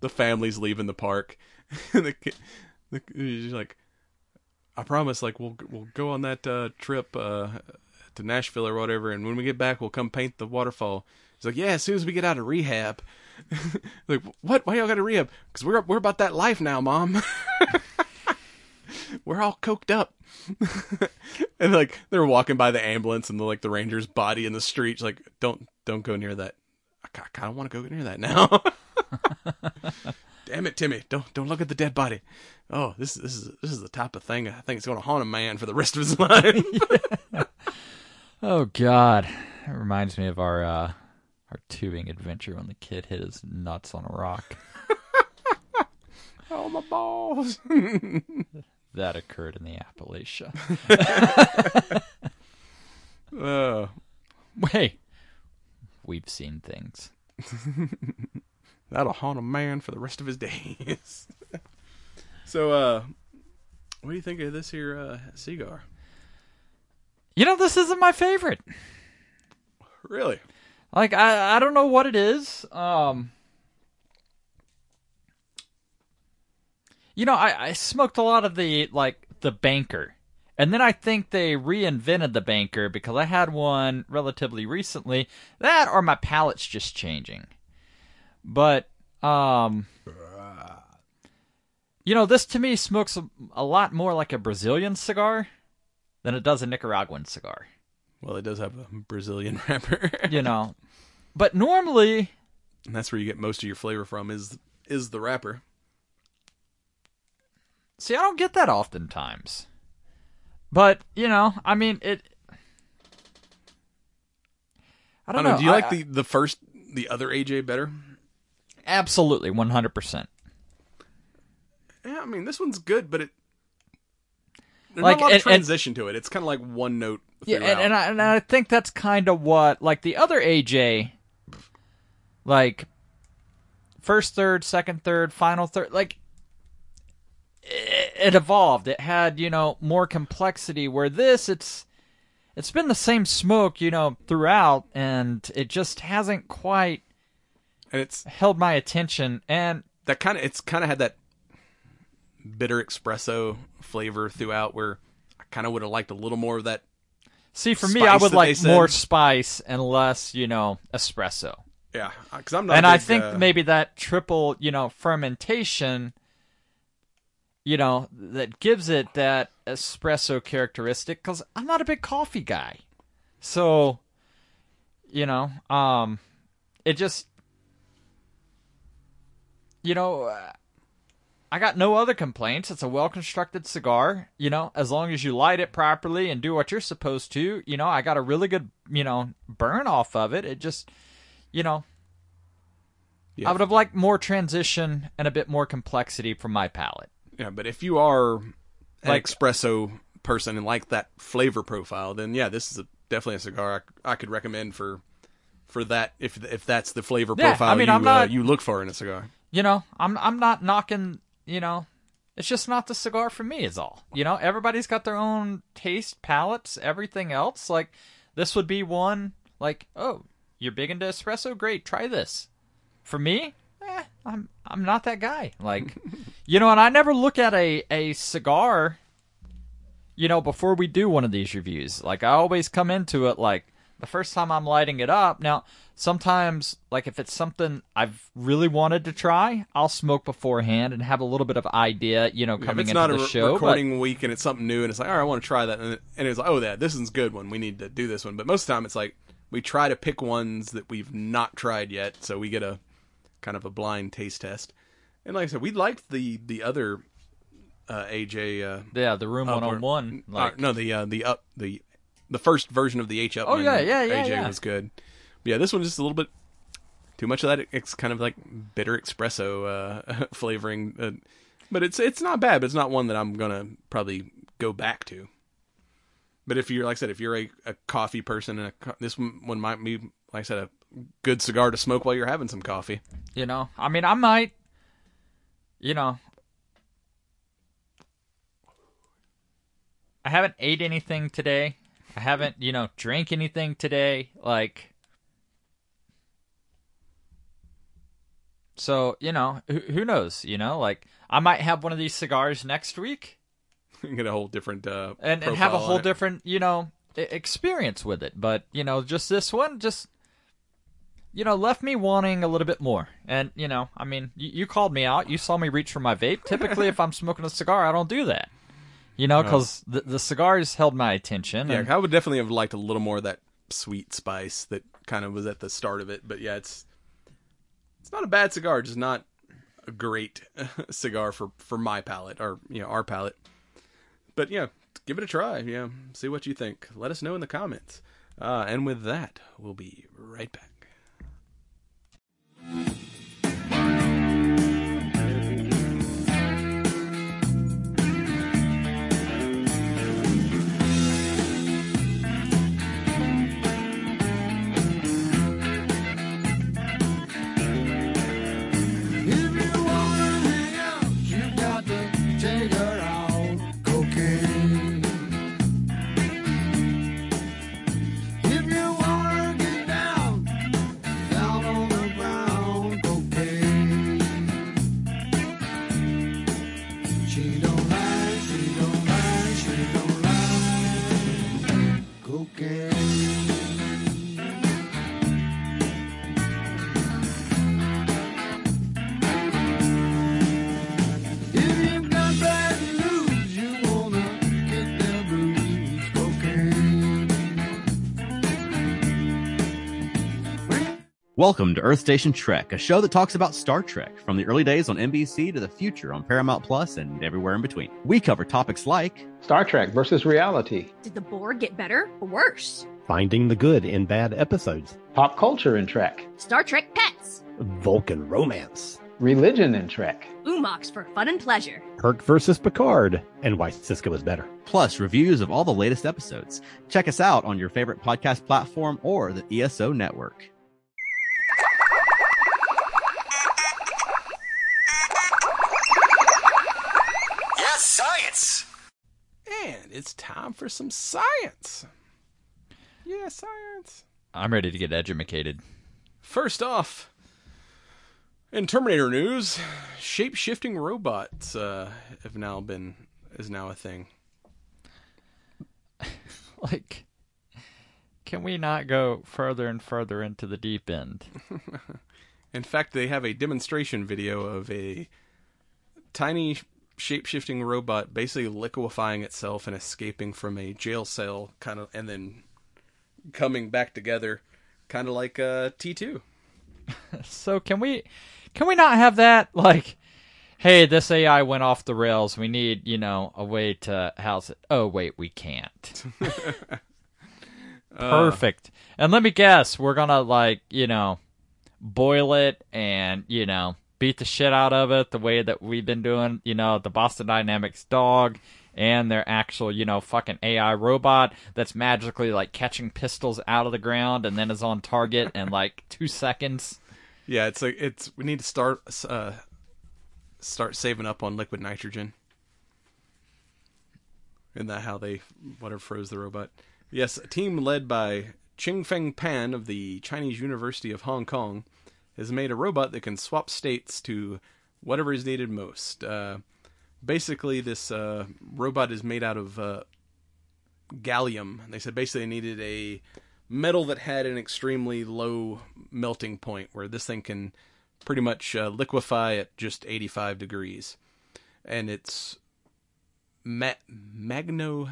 the family's leaving the park, *laughs* the, ki- the like, "I promise, like we'll we'll go on that uh, trip uh, to Nashville or whatever, and when we get back, we'll come paint the waterfall." He's like, "Yeah, as soon as we get out of rehab." like, what? Why y'all got to rehab? Because we're we're about that life now, mom. We're all coked up. *laughs* and like they're walking by the ambulance and the like the ranger's body in the street. She's like, don't don't go near that. I kind of want to go near that now. *laughs* Damn it, Timmy! Don't don't look at the dead body. Oh, this this is this is the type of thing I think it's going to haunt a man for the rest of his *laughs* life. Oh God, it reminds me of our uh, our tubing adventure when the kid hit his nuts on a rock. oh my balls! That occurred in the Appalachia. *laughs* *laughs* uh, Hey, we've seen things. *laughs* that'll haunt a man for the rest of his days. so, uh, what do you think of this here uh, cigar? You know, this isn't my favorite. Really? Like I I don't know what it is. Um You know, I, I smoked a lot of the like the banker. And then I think they reinvented the banker because I had one relatively recently. That or my palate's just changing. But um You know, this to me smokes a, a lot more like a Brazilian cigar than it does a Nicaraguan cigar. Well, it does have a Brazilian *laughs* wrapper. You know. But normally and that's where you get most of your flavor from is is the wrapper. See, I don't get that oftentimes. But, you know, I mean, it. I I don't, don't know. Do you I- like the the first the other AJ better? Absolutely, 100%. Yeah, I mean this one's good, but it there's Like, not a lot and- of transition to it. It's kind of like one note. Yeah, and, and, I, and I think that's kind of what, like, the other AJ, like, first third, second third, final third, like, it, evolved. It had, you know, more complexity, where this, it's. It's been the same smoke, you know, throughout, and it just hasn't quite and it's held my attention. And that kind of it's kind of had that bitter espresso flavor throughout where I kind of would have liked a little more of that. see, for me, I would like more spice and less, you know, espresso. Yeah, because I'm not. and a I big, think uh, maybe that triple, you know, fermentation you know, that gives it that espresso characteristic because I'm not a big coffee guy. So, you know, um, it just, you know, I got no other complaints. It's a well constructed cigar, you know, as long as you light it properly and do what you're supposed to, you know, I got a really good, you know, burn off of it. It just, you know, Yeah. I would have liked more transition and a bit more complexity from my palate. Yeah, but if you are an Like- espresso person and like that flavor profile, then yeah, this is a, definitely a cigar I, I could recommend for for that if if that's the flavor Yeah, profile I mean, you I'm uh, you look for in a cigar. You know, I'm I'm not knocking, you know, it's just not the cigar for me is all. You know, everybody's got their own taste, palates, everything else. Like this would be one like, oh, you're big into espresso, great, try this. For me, eh, I'm I'm not that guy. Like, *laughs* you know, and I never look at a a cigar you know, before we do one of these reviews. Like I always come into it like the first time I'm lighting it up. Now, sometimes like if it's something I've really wanted to try, I'll smoke beforehand and have a little bit of idea, you know, coming it's into the a re- show. but- recording week and it's something new and it's like, all right, I want to try that, and, and it's like, oh, that this one's good one. We need to do this one. But most of the time, it's like we try to pick ones that we've not tried yet, so we get a kind of a blind taste test. And like I said, we liked the the other uh, AJ. Uh, yeah, the room one on one. uh, Like no, the uh, the up the the first version of the H up. Oh, yeah, yeah, yeah, AJ yeah. was good. But yeah, this one just a little bit too much of that. It's kind of like bitter espresso uh, *laughs* flavoring, uh, but it's it's not bad. But it's not one that I'm gonna probably go back to. But if you're like I said, if you're a, a coffee person, and a, this one one might be like I said, a good cigar to smoke while you're having some coffee. You know, I mean, I might, you know, I haven't ate anything today. I haven't, you know, drank anything today. Like, so you know, who, who knows? You know, like I might have one of these cigars next week *laughs* get a whole different uh, and, and have a whole different, you know, experience with it. But you know, just this one, just you know, left me wanting a little bit more. And you know, I mean, you, you called me out. You saw me reach for my vape. Typically, if I'm smoking a cigar, I don't do that. You know, because the the cigars held my attention. Yeah, and- I would definitely have liked a little more of that sweet spice that kind of was at the start of it. But yeah, it's it's not a bad cigar, just not a great *laughs* cigar for for my palate or you know our palate. But yeah, give it a try. Yeah, see what you think. Let us know in the comments. Uh, and with that, we'll be right back. If lie. Welcome to Earth Station Trek, a show that talks about Star Trek from the early days on NBC to the future on Paramount Plus and everywhere in between. We cover topics like Star Trek versus reality, Did the Borg get better or worse? Finding the good in bad episodes. pop culture in Trek, Star Trek pets. Vulcan romance. religion in Trek, Umox for fun and pleasure. Kirk versus Picard. And why Sisko is better. plus reviews of all the latest episodes. Check us out on your favorite podcast platform or the ESO network. It's time for some science. Yeah, science. I'm ready to get educated. First off, in Terminator news, shape shifting robots uh, have now been is now a thing. *laughs* Like, can we not go further and further into the deep end? *laughs* In fact, they have a demonstration video of a tiny shape shifting robot basically liquefying itself and escaping from a jail cell, kind of, and then coming back together, kind of like uh, T two. *laughs* So can we can we not have that like hey, this AI went off the rails. We need, you know, a way to house it. Oh wait, we can't. *laughs* Perfect. and let me guess, we're going to like, you know, boil it and, you know, beat the shit out of it the way that we've been doing, you know, the Boston Dynamics dog and their actual, you know, fucking AI robot that's magically like catching pistols out of the ground and then is on target in like *laughs* 2 seconds. Yeah, it's like it's we need to start uh, start saving up on liquid nitrogen. Isn't that how they whatever froze the robot? Yes, a team led by Chengfeng Pan of the Chinese University of Hong Kong has made a robot that can swap states to whatever is needed most. Uh, basically, this uh, robot is made out of uh, gallium. They said basically they needed a metal that had an extremely low melting point, where this thing can pretty much uh, liquefy at just 85 degrees, and it's ma- magno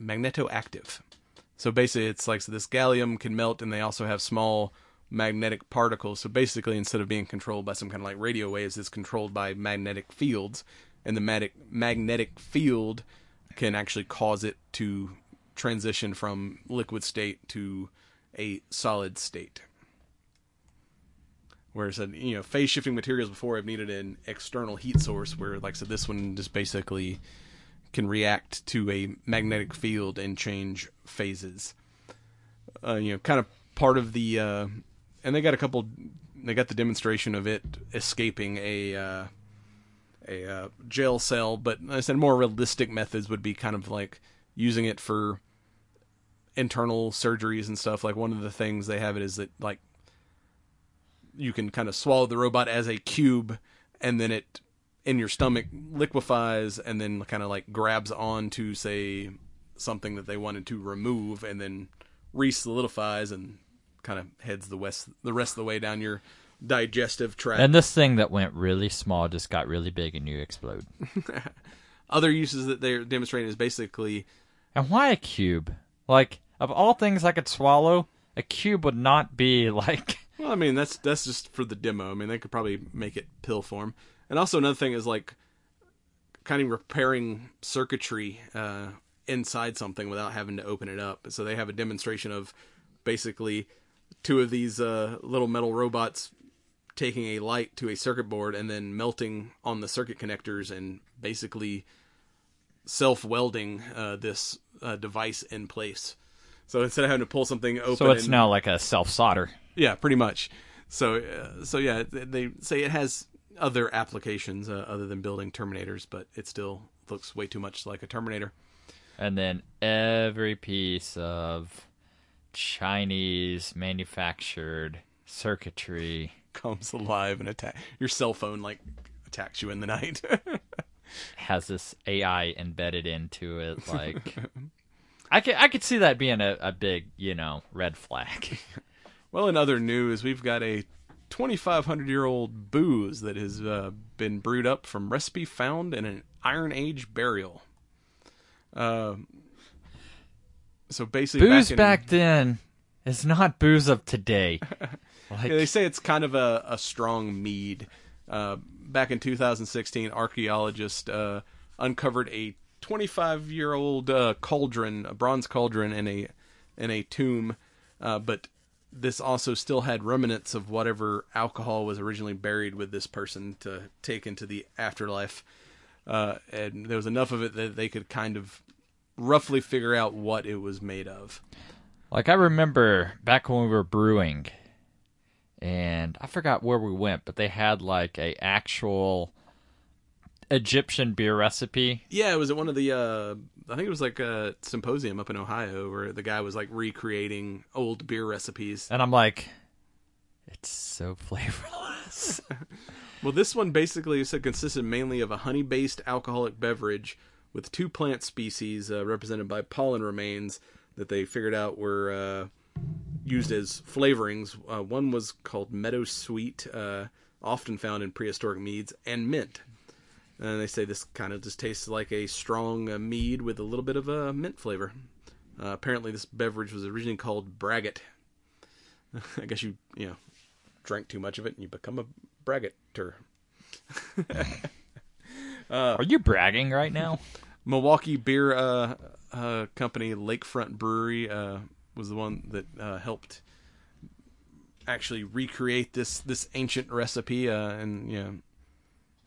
magnetoactive. So basically, it's like so this gallium can melt, and they also have small magnetic particles. So basically, instead of being controlled by some kind of like radio waves, it's controlled by magnetic fields, and the mag- magnetic field can actually cause it to transition from liquid state to a solid state. Whereas, you know, phase shifting materials before have needed an external heat source, where, like I said, this one just basically can react to a magnetic field and change phases. Uh, you know, kind of part of the, uh, and they got a couple, they got the demonstration of it escaping a, uh, a uh, jail cell, but I said more realistic methods would be kind of like using it for internal surgeries and stuff. Like one of the things they have it is that like you can kind of swallow the robot as a cube, and then it in your stomach liquefies, and then kind of like grabs on to say something that they wanted to remove, and then re-solidifies and kind of heads the west the rest of the way down your digestive tract. And this thing that went really small just got really big and you explode. *laughs* Other uses that they're demonstrating is basically And why a cube? Like, of all things I could swallow, a cube would not be like. *laughs* Well, I mean that's that's just for the demo. I mean they could probably make it pill form. And also another thing is like kind of repairing circuitry uh, inside something without having to open it up. So they have a demonstration of basically two of these uh, little metal robots taking a light to a circuit board and then melting on the circuit connectors and basically self welding uh, this uh, device in place. So instead of having to pull something open, So it's and- now like a self solder. yeah, pretty much. So, uh, so yeah, they say it has other applications uh, other than building Terminators, but it still looks way too much like a Terminator. And then every piece of Chinese manufactured circuitry *laughs* comes alive and attack your cell phone like attacks you in the night. *laughs* has this AI embedded into it. Like, I could I could see that being a, a big you know red flag. *laughs* well, in other news, we've got a 2,500 year old booze that has uh, been brewed up from recipe found in an Iron Age burial. Uh, so basically, booze back, back, then is not booze of today. *laughs* Like, Yeah, they say it's kind of a, a strong mead. Uh, back in 2016, archaeologists uh, uncovered a 25 year old uh, cauldron, a bronze cauldron, in a in a tomb, uh, but this also still had remnants of whatever alcohol was originally buried with this person to take into the afterlife. Uh, and there was enough of it that they could kind of roughly figure out what it was made of. Like I remember back when we were brewing, and I forgot where we went, but they had like a actual Egyptian beer recipe. Yeah, it was at one of the. Uh, I think it was like a symposium up in Ohio where the guy was like recreating old beer recipes. And I'm like, it's so *laughs* flavorless. *laughs* well, this one basically said consisted mainly of a honey-based alcoholic beverage with two plant species uh, represented by pollen remains that they figured out were uh, used as flavorings. Uh, one was called meadow sweet, uh, often found in prehistoric meads, and mint. And they say this kind of just tastes like a strong uh, mead with a little bit of a mint flavor. Uh, apparently, this beverage was originally called braggot. *laughs* I guess you you know drank too much of it and you become a braggotter. *laughs* Are you bragging right now? *laughs* Milwaukee Beer uh, uh, Company Lakefront Brewery uh, was the one that uh, helped actually recreate this this ancient recipe, uh, and you know,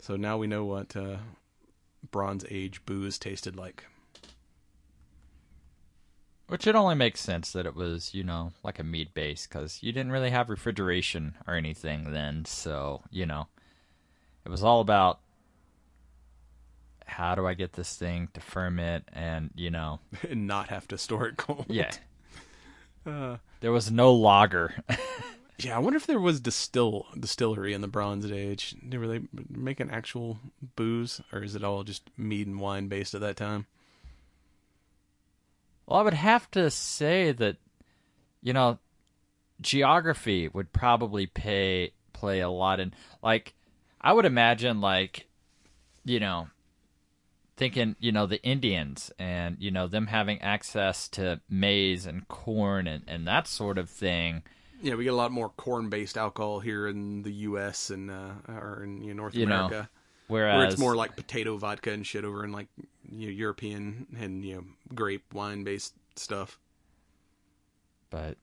so now we know what uh, Bronze Age booze tasted like. Which it only makes sense that it was, you know, like a meat base because you didn't really have refrigeration or anything then. So, you know, it was all about how do I get this thing to ferment and, you know, *laughs* and not have to store it cold. yeah. *laughs* Uh, There was no lager. *laughs* yeah, I wonder if there was distill distillery in the Bronze Age. Were they making actual booze, or is it all just mead and wine based at that time? Well, I would have to say that, you know, geography would probably pay play a lot in. Like, I would imagine, like, you know, thinking, you know, the Indians and you know them having access to maize and corn and and that sort of thing. Yeah, we get a lot more corn-based alcohol here in the U.S. and uh, or in you know, North You know, America. whereas- where it's more like potato vodka and shit over in like you know, European and you know grape wine-based stuff. But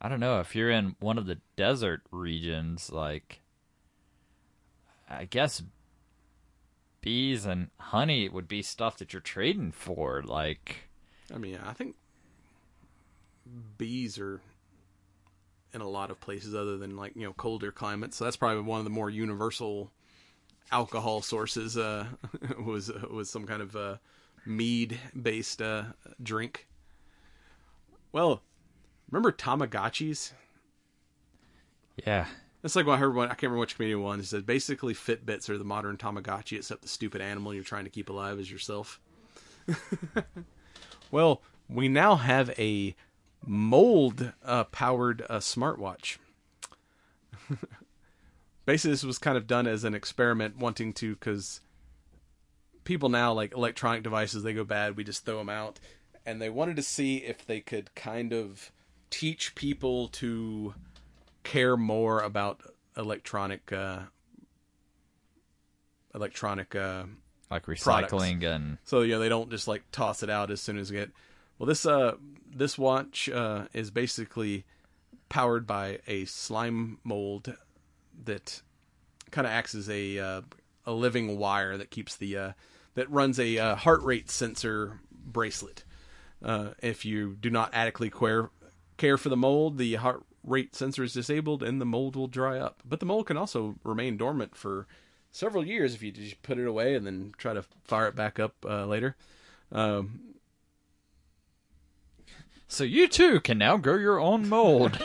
I don't know if you're in one of the desert regions, like I guess bees and honey would be stuff that you're trading for. Like, I mean, I think bees are in a lot of places other than like you know colder climates. So that's probably one of the more universal alcohol sources. Uh, *laughs* was was some kind of uh, mead based uh, drink. Well, remember Tamagotchis? yeah, That's like what I heard. One, I can't remember which comedian one. He said basically Fitbits are the modern Tamagotchi, except the stupid animal you're trying to keep alive is yourself. *laughs* well, we now have a mold uh, powered uh, smartwatch. *laughs* Basically, this was kind of done as an experiment, wanting to because people now like electronic devices they go bad, we just throw them out, and they wanted to see if they could kind of teach people to care more about electronic uh, electronic uh, like products. recycling and So you know they don't just like toss it out as soon as they get. Well, this uh this watch uh, is basically powered by a slime mold that kind of acts as a uh, a living wire that keeps the uh, that runs a uh, heart rate sensor bracelet. Uh, if you do not adequately care care for the mold, the heart rate sensor is disabled and the mold will dry up. But the mold can also remain dormant for several years if you just put it away and then try to fire it back up uh, later. Um, so you too can now grow your own mold. *laughs*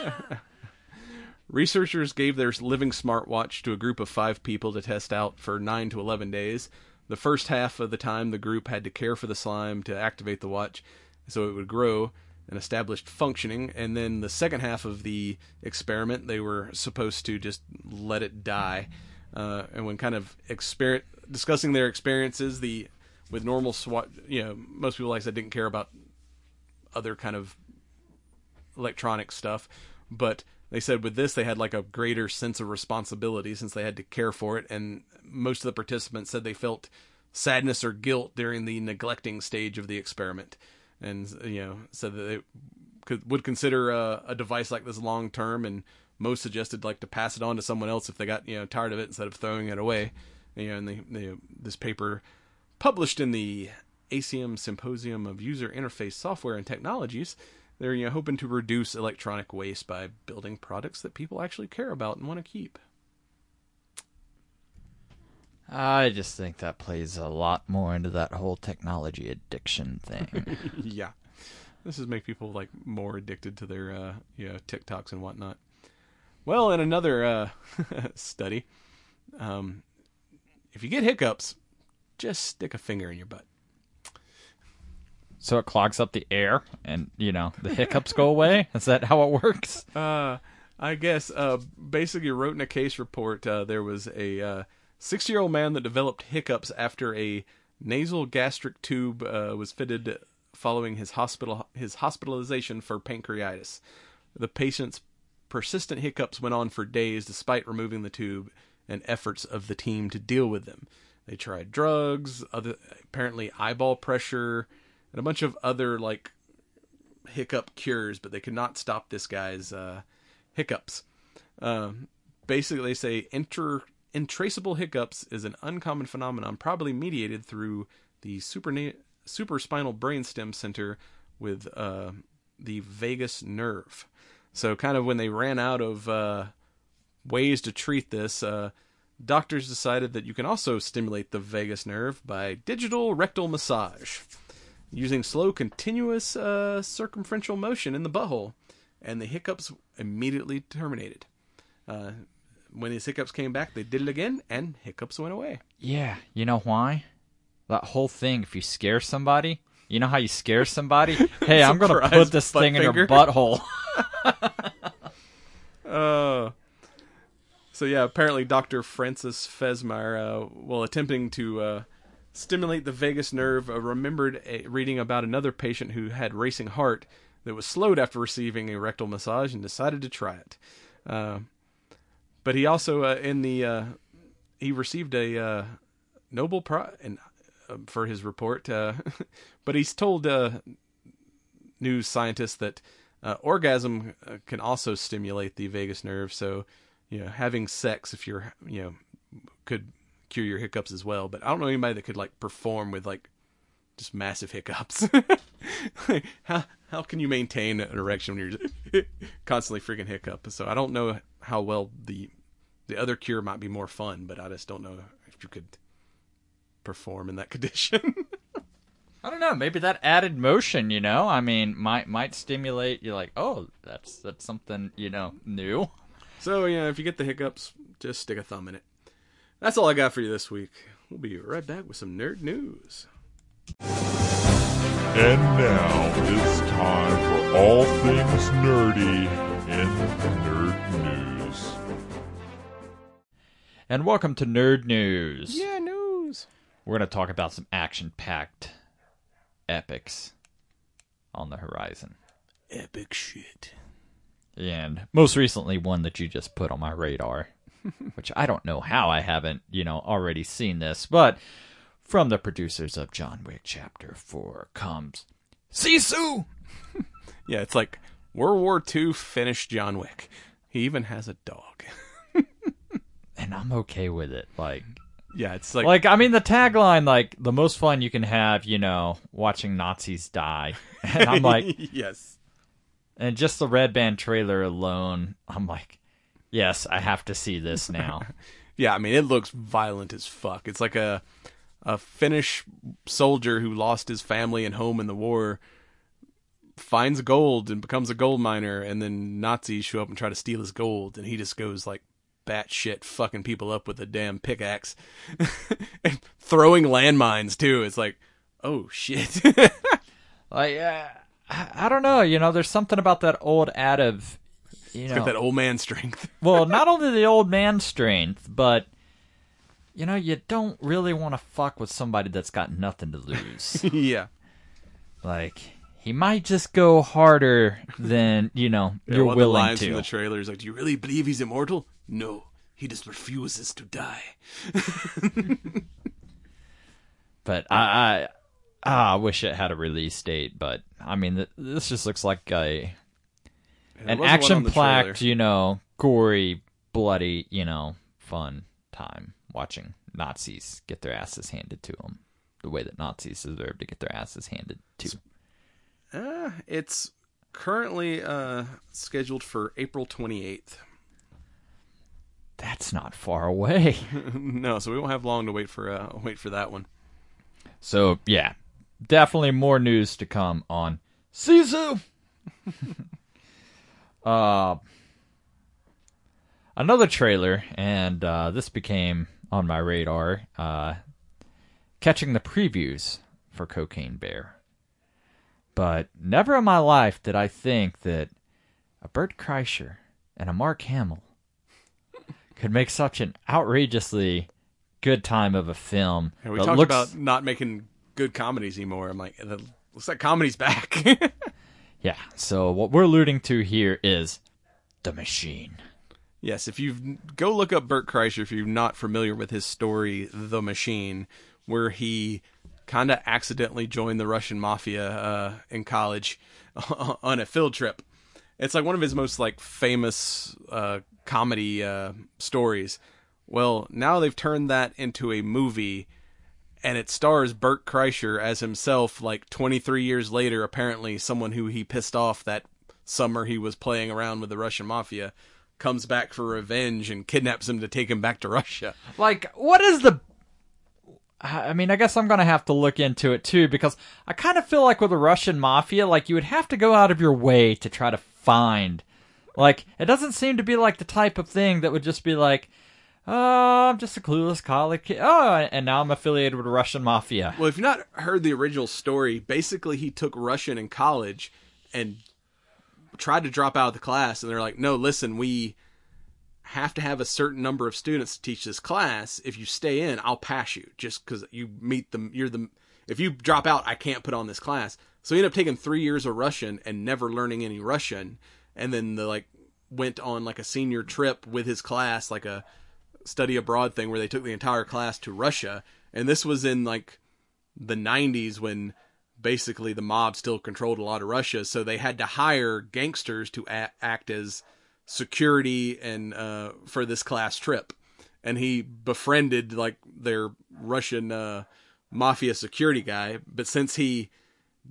*laughs* Researchers gave their living smartwatch to a group of five people to test out for 9 to 11 days. The first half of the time, the group had to care for the slime to activate the watch so it would grow and established functioning. And then the second half of the experiment, they were supposed to just let it die. Uh, and when kind of exper- discussing their experiences, the with normal SWAT, you know, most people, like I said, didn't care about other kind of electronic stuff, but they said with this they had like a greater sense of responsibility since they had to care for it, and most of the participants said they felt sadness or guilt during the neglecting stage of the experiment, and you know said that they could would consider a, a device like this long term, and most suggested like to pass it on to someone else if they got you know tired of it instead of throwing it away. You know, and this paper published in the ACM Symposium of User Interface Software and Technologies. They're you know, hoping to reduce electronic waste by building products that people actually care about and want to keep. I just think that plays a lot more into that whole technology addiction thing. *laughs* *laughs* yeah, this is make people like more addicted to their uh, you know TikToks and whatnot. Well, in another uh, *laughs* study, um, if you get hiccups, just stick a finger in your butt. so it clogs up the air, and you know the hiccups go away. Is that how it works? Uh, I guess uh, basically wrote in a case report uh, there was a 60-year-old man that developed hiccups after a nasal gastric tube uh, was fitted following his hospital his hospitalization for pancreatitis. The patient's persistent hiccups went on for days despite removing the tube and efforts of the team to deal with them. They tried drugs, other apparently eyeball pressure, and a bunch of other like hiccup cures, but they could not stop this guy's uh, hiccups. Um, basically, they say inter- intractable hiccups is an uncommon phenomenon, probably mediated through the superna- supraspinal brainstem center with uh, the vagus nerve. So, kind of when they ran out of uh, ways to treat this, uh, doctors decided that you can also stimulate the vagus nerve by digital rectal massage using slow, continuous uh, circumferential motion in the butthole, and the hiccups immediately terminated. Uh, when his hiccups came back, they did it again, and hiccups went away. Yeah, you know why? That whole thing, if you scare somebody, you know how you scare somebody? *laughs* Hey, I'm going to put this thing in your butthole. *laughs* *laughs* Uh, so yeah, apparently Dr. Francis Fesmire, uh, while attempting to uh, stimulate the vagus nerve, uh, remembered a, reading about another patient who had racing heart that was slowed after receiving a rectal massage and decided to try it. But he also uh, in the uh, he received a uh, Nobel Prize and uh, for his report, uh, *laughs* but he's told uh, news scientists that uh, orgasm can also stimulate the vagus nerve. So, you know, having sex, if you're, you know, could cure your hiccups as well. But I don't know anybody that could like perform with like just massive hiccups. *laughs* how how can you maintain an erection when you're *laughs* constantly freaking hiccup? So I don't know how well the the other cure might be more fun, but I just don't know if you could perform in that *laughs* condition. I don't know. Maybe that added motion, you know, I mean, might might stimulate. You're like, oh, that's that's something, you know, new. So, yeah, if you get the hiccups, just stick a thumb in it. That's all I got for you this week. We'll be right back with some nerd news. And now it's time for all things nerdy in nerd And welcome to Nerd News. Yeah, news. We're going to talk about some action-packed epics on the horizon. Epic shit. And most recently, one that you just put on my radar, *laughs* which I don't know how I haven't, you know, already seen this, but from the producers of John Wick Chapter 4 comes Sisu! *laughs* Yeah, it's like World War II finished John Wick. He even has a dog. *laughs* And I'm okay with it. Like, Yeah, it's like, like, I mean, the tagline, like, the most fun you can have, you know, watching Nazis die. *laughs* And I'm like, *laughs* yes. and just the Red Band trailer alone, I'm like, yes, I have to see this now. *laughs* Yeah, I mean it looks violent as fuck. It's like a a Finnish soldier who lost his family and home in the war finds gold and becomes a gold miner and then Nazis show up and try to steal his gold and he just goes like batshit fucking people up with a damn pickaxe *laughs* and throwing landmines too. It's like, oh shit. *laughs* like, uh, I, don't know, you know, there's something about that old ad of, you It's know, got that old man strength. *laughs* well, not only the old man strength, but you know, you don't really want to fuck with somebody that's got nothing to lose. yeah. like he might just go harder than you know Yeah, you're of the willing lines to. from the trailer is like, "Do you really believe he's immortal?" No, he just refuses to die. *laughs* But I, I, ah, I wish it had a release date. But I mean, th- this just looks like a there an wasn't one on action the packed, you know, gory, bloody, you know, fun time watching Nazis get their asses handed to them the way that Nazis deserve to get their asses handed to. Uh, it's currently uh, scheduled for April 28th. That's not far away. *laughs* *laughs* no, so we won't have long to wait for uh, wait for that one. So yeah, definitely more news to come on Sisu. *laughs* uh, another trailer, and uh, this became on my radar. Uh, catching the previews for Cocaine Bear, but never in my life did I think that a Bert Kreischer and a Mark Hamill could make such an outrageously good time of a film. And we talked looks- about not making good comedies anymore. I'm like, "It looks like comedy's back. *laughs* Yeah. So what we're alluding to here is the machine. Yes, if you go look up Bert Kreischer, if you're not familiar with his story, The Machine, where he kind of accidentally joined the Russian mafia uh, in college *laughs* on a field trip. It's like one of his most like famous uh, comedy uh, stories. Well, now they've turned that into a movie, and it stars Bert Kreischer as himself. Like 23 years later, apparently someone who he pissed off that summer he was playing around with the Russian mafia comes back for revenge and kidnaps him to take him back to Russia. Like, what is the? I mean, I guess I'm gonna have to look into it too because I kind of feel like with the Russian mafia, like you would have to go out of your way to try to find. Like, it doesn't seem to be like the type of thing that would just be like, "Oh, I'm just a clueless college kid. Oh, and now I'm affiliated with Russian mafia." Well, if you've not heard the original story, basically he took Russian in college and tried to drop out of the class, and they're like, "No, listen, we have to have a certain number of students to teach this class. If you stay in, I'll pass you just because you meet them. You're the if you drop out, I can't put on this class." So he ended up taking three years of Russian and never learning any Russian, and then the like went on like a senior trip with his class, like a study abroad thing where they took the entire class to Russia, and this was in like the 90s when basically the mob still controlled a lot of Russia, so they had to hire gangsters to a- act as security and uh, for this class trip. And he befriended like their Russian uh, mafia security guy, but since he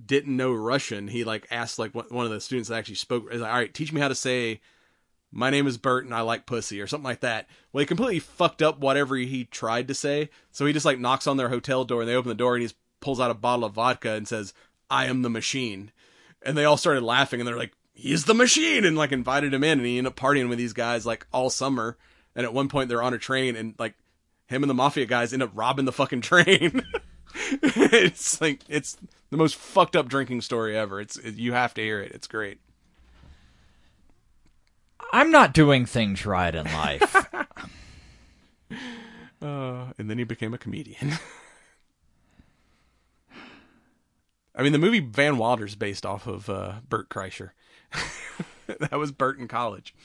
didn't know Russian, he like asked like one of the students that actually spoke. He's like, "All right, teach me how to say." My name is Bert and I like pussy or something like that. Well, he completely fucked up whatever he tried to say. So he just like knocks on their hotel door and they open the door and he pulls out a bottle of vodka and says, I am the machine. And they all started laughing and they're like, he's the machine and like invited him in and he ended up partying with these guys like all summer. And at one point they're on a train and like him and the mafia guys end up robbing the fucking *laughs* train. *laughs* it's like, it's the most fucked up drinking story ever. It's, it, you have to hear it. It's great. I'm not doing things right in life. *laughs* Uh, and then he became a comedian. *laughs* I mean, the movie Van Wilder's based off of uh, Bert Kreischer. *laughs* that was Bert in college.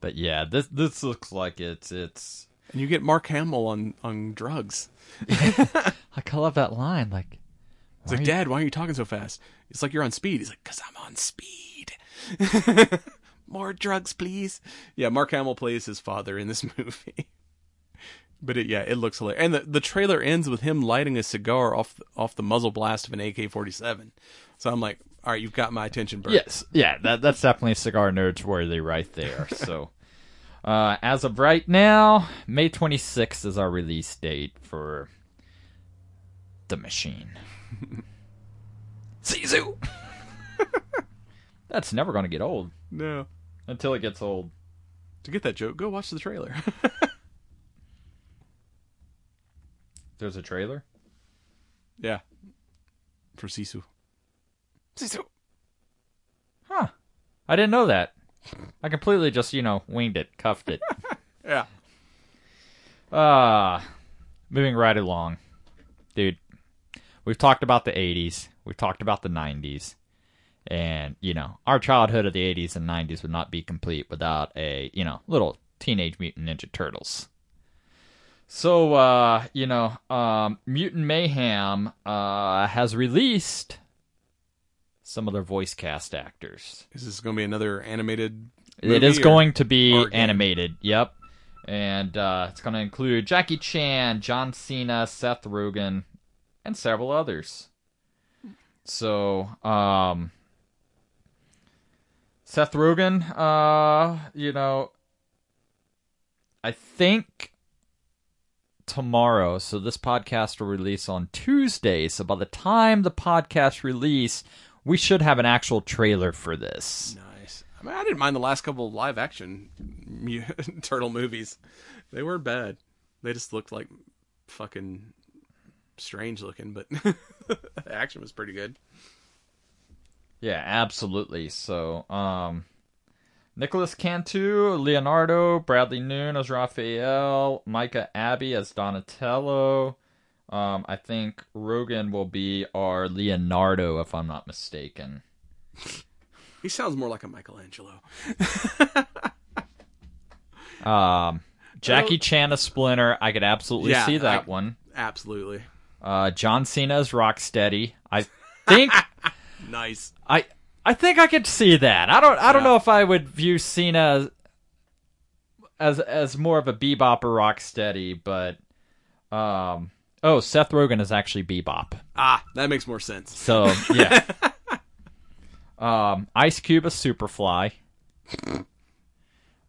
but yeah, this this looks like it's it's. And you get Mark Hamill on on drugs. Like I love that line. Like, It's like, Dad, why are you talking so fast? It's like you're on speed. He's like, cause I'm on speed. *laughs* More drugs, please. Yeah, Mark Hamill plays his father in this *laughs* movie. but it, yeah, it looks hilarious. And the, the trailer ends with him lighting a cigar off off the muzzle blast of an AK-47. So I'm like, all right, you've got my attention, Bert. Yes, yeah, that that's definitely cigar nerds worthy right there. *laughs* So, uh, as of right now, May 26th is our release date for the machine. Sisu. that's never going to get old No. until it gets old. To get that joke, go watch the trailer. *laughs* There's a trailer. yeah. For Sisu. Sisu. Huh. I didn't know that. I completely just, you know, winged it, cuffed it. *laughs* Yeah. Uh moving right along. Dude, we've talked about the 80s, we've talked about the 90s. And, you know, our childhood of the 80s and 90s would not be complete without a, you know, little Teenage Mutant Ninja Turtles. So, uh, you know, um, Mutant Mayhem uh, has released some of their voice cast actors. Is this going to be another animated It is going to be animated. Yep. And uh, it's going to include Jackie Chan, John Cena, Seth Rogen, and several others. So, um, Seth Rogen, uh, you know, I think tomorrow, so this podcast will release on Tuesday. So by the time the podcast release, we should have an actual trailer for this. Nice. I mean, I didn't mind the last couple of live action *laughs* turtle movies. They weren't bad. They just looked like fucking strange looking, but *laughs* the action was pretty good. Yeah, absolutely. So, um, Nicholas Cantu, Leonardo, Brady Noon as Raphael, Micah Abbey as Donatello. Um, I think Rogen will be our Leonardo, if I'm not mistaken. He sounds more like a Michelangelo. *laughs* Um, Jackie Chan as Splinter, I could absolutely Yeah, see that I- one. Absolutely. Uh, John Cena's as Rocksteady. I think *laughs* Nice. I I think I could see that. I don't I don't know if I would view Cena as as, more of a bebop or rocksteady, but um oh Seth Rogen is actually bebop. Ah, that makes more sense. So *laughs* yeah. um Ice Cube as Superfly.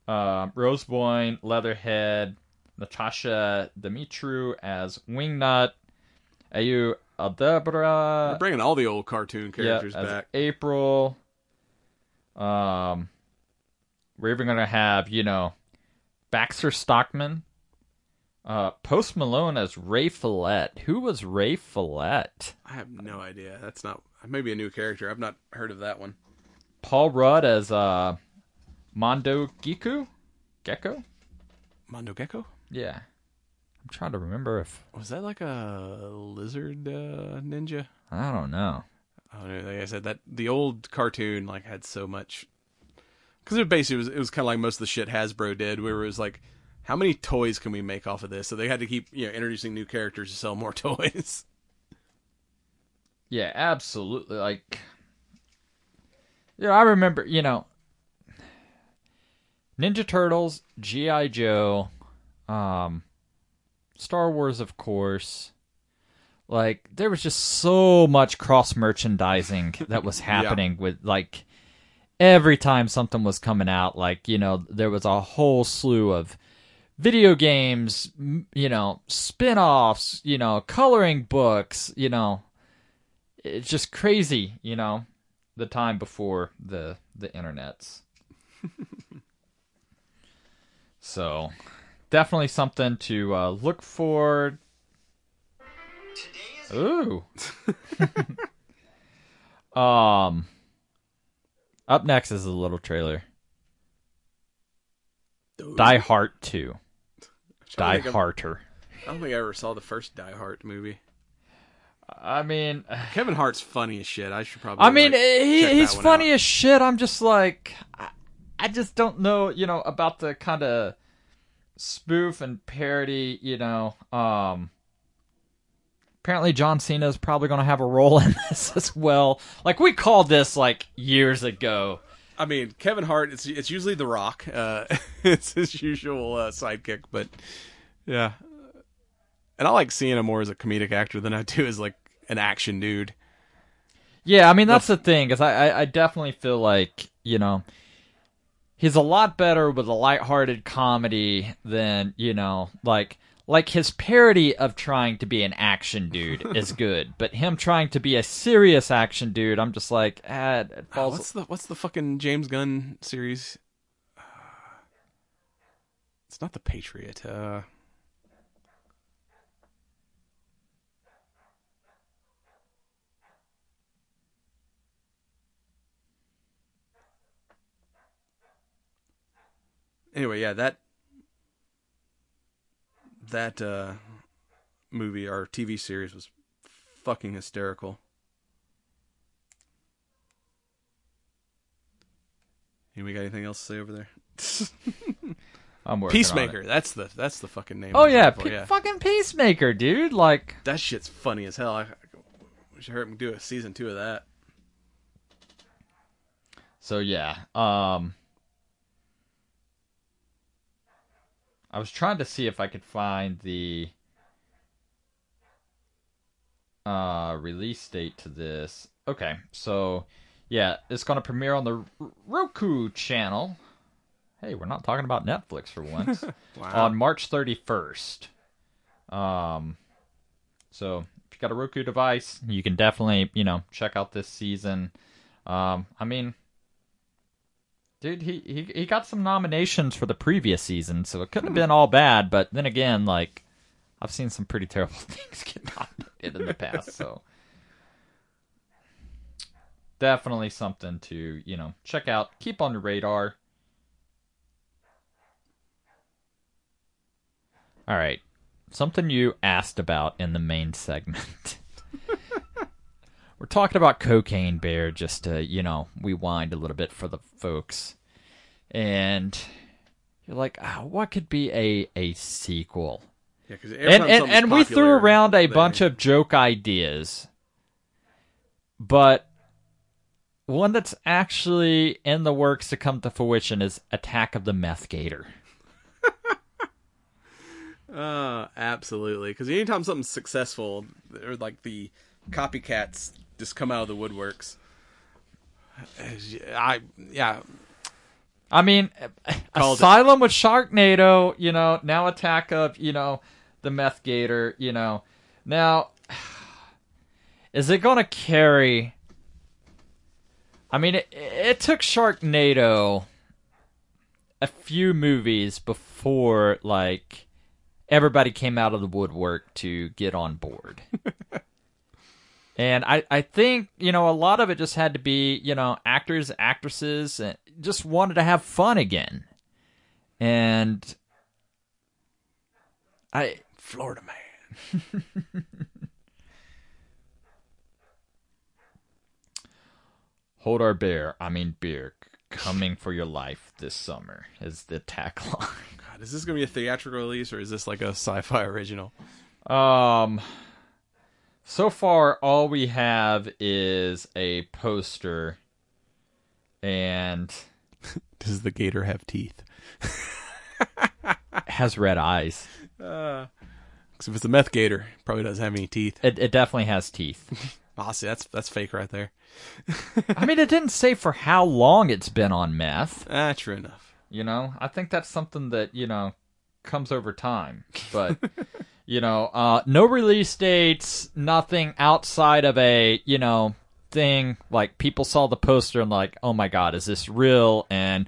Um Rose Byrne, Leatherhead, Natasia Demetriou as Wingnut, Ayo Edebiri They're bringing all the old cartoon characters yeah, as back. April. Um, we're even gonna have you know Baxter Stockman, uh, Post Malone as Ray Fillet. Who was Ray Fillet? I have no idea. That's not maybe a new character. I've not heard of that one. Paul Rudd as uh, Mondo Giku, Gecko. Mondo Gecko? Yeah, I'm trying to remember if Was that like a lizard uh, ninja? I don't know. Oh! Like I said, that the old cartoon like had so much because it basically was it was kind of like most of the shit Hasbro did, where it was like, how many toys can we make off of this? So they had to keep you know introducing new characters to sell more *laughs* toys. Yeah, absolutely. Like, yeah, I remember, you know, Ninja Turtles, G.I. Joe, um, Star Wars, of course. Like, there was just so much cross merchandising *laughs* that was happening with, like, every time something was coming out, like, you know, there was a whole slew of video games, you know, spin offs, you know, coloring books, you know it's just crazy, you know, the time before the the internets. *laughs* so, definitely something to uh, look for. Ooh. *laughs* um. Up next is a little trailer. Die Hart Two. Die Harter. I don't think I ever saw the first Die Hart movie. I mean, Kevin Hart's funny as shit. I should probably. I mean, like, he, he's funny out. as shit. I'm just like, I, I just don't know, you know, about the kind of spoof and parody, you know. Um, apparently, John Cena is probably going to have a role *laughs* in this as well. Like we called this like years ago. I mean, Kevin Hart. It's it's usually The Rock. Uh, *laughs* it's his usual uh, sidekick, but yeah. And I like seeing him more as a comedic actor than I do as like an action dude. Yeah, I mean that's the thing, because I, I I definitely feel like you know he's a lot better with a lighthearted comedy than you know like like his parody of trying to be an action dude *laughs* is good, but him trying to be a serious action dude, I'm just like ah, it Oh, falls. what's the what's the fucking James Gunn series? Uh, It's not the Patriot. Uh, anyway, yeah, that that uh, movie or TV series was fucking hysterical. We got anything else to say over there? *laughs* I'm working Peacemaker. That's the that's the fucking name. Oh yeah, Pe- fucking Peacemaker, dude. Like that shit's funny as hell. I, we should hear him do a season two of that. So yeah, um I was trying to see if I could find the uh release date to this. Okay, so yeah, it's going to premiere on the R- Roku channel. Hey, we're not talking about Netflix for once. *laughs* Wow. On March 31st. Um so if you got a Roku device, you can definitely, you know, check out this season. Um I mean, Dude, he, he he got some nominations for the previous season, so it couldn't have been all bad. But then again, like I've seen some pretty terrible *laughs* things get nominated in the past, so definitely something to you know check out, keep on your radar. All right, something you asked about in the main segment. *laughs* We're talking about cocaine bear just to, you know, we wind a little bit for the folks. And you're like, oh, what could be a a sequel? Yeah, 'cause and and, and we threw around a bunch of joke ideas, but one that's actually in the works to come to fruition is Attack of the Meth Gator. *laughs* Uh, absolutely. Because anytime something's successful, or like the copycats just come out of the woodworks. Uh, I yeah. I mean, *laughs* Called it. Asylum with Sharknado, you know, now Attack of, you know, the Meth Gator, you know. Now, *sighs* is it going to carry. I mean, it, it took Sharknado a few movies before, like, everybody came out of the woodwork to get on board. *laughs* And I, I think, you know, a lot of it just had to be, you know, actors, actresses, and just wanted to have fun again. And I Florida man. *laughs* hold our bear, I mean beer, coming for your life this summer is the tagline. God, is this gonna be a theatrical release or is this like a sci-fi original? Um so far all we have is a poster and *laughs* Does the gator have teeth? *laughs* has red eyes. Uh, if it's a meth gator, it probably doesn't have any teeth. It it definitely has teeth. *laughs* See, that's that's fake right there. I mean, it didn't say for how long it's been on meth. Ah, true enough. You know, I think that's something that you know comes over time. But you know, uh, no release dates, nothing outside of a you know thing. Like people saw the poster and like, oh my god, is this real? And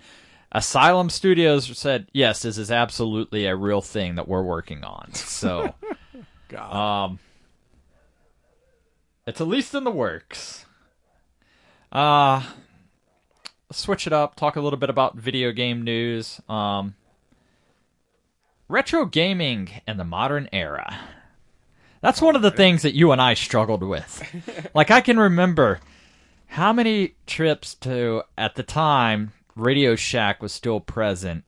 Asylum Studios said, yes, this is absolutely a real thing that we're working on. So, *laughs* God. um, it's at least in the works. Uh switch it up, talk a little bit about video game news. Um retro gaming in the modern era. That's one of the things that you and I struggled with. *laughs* like I can remember how many trips to at the time Radio Shack was still present.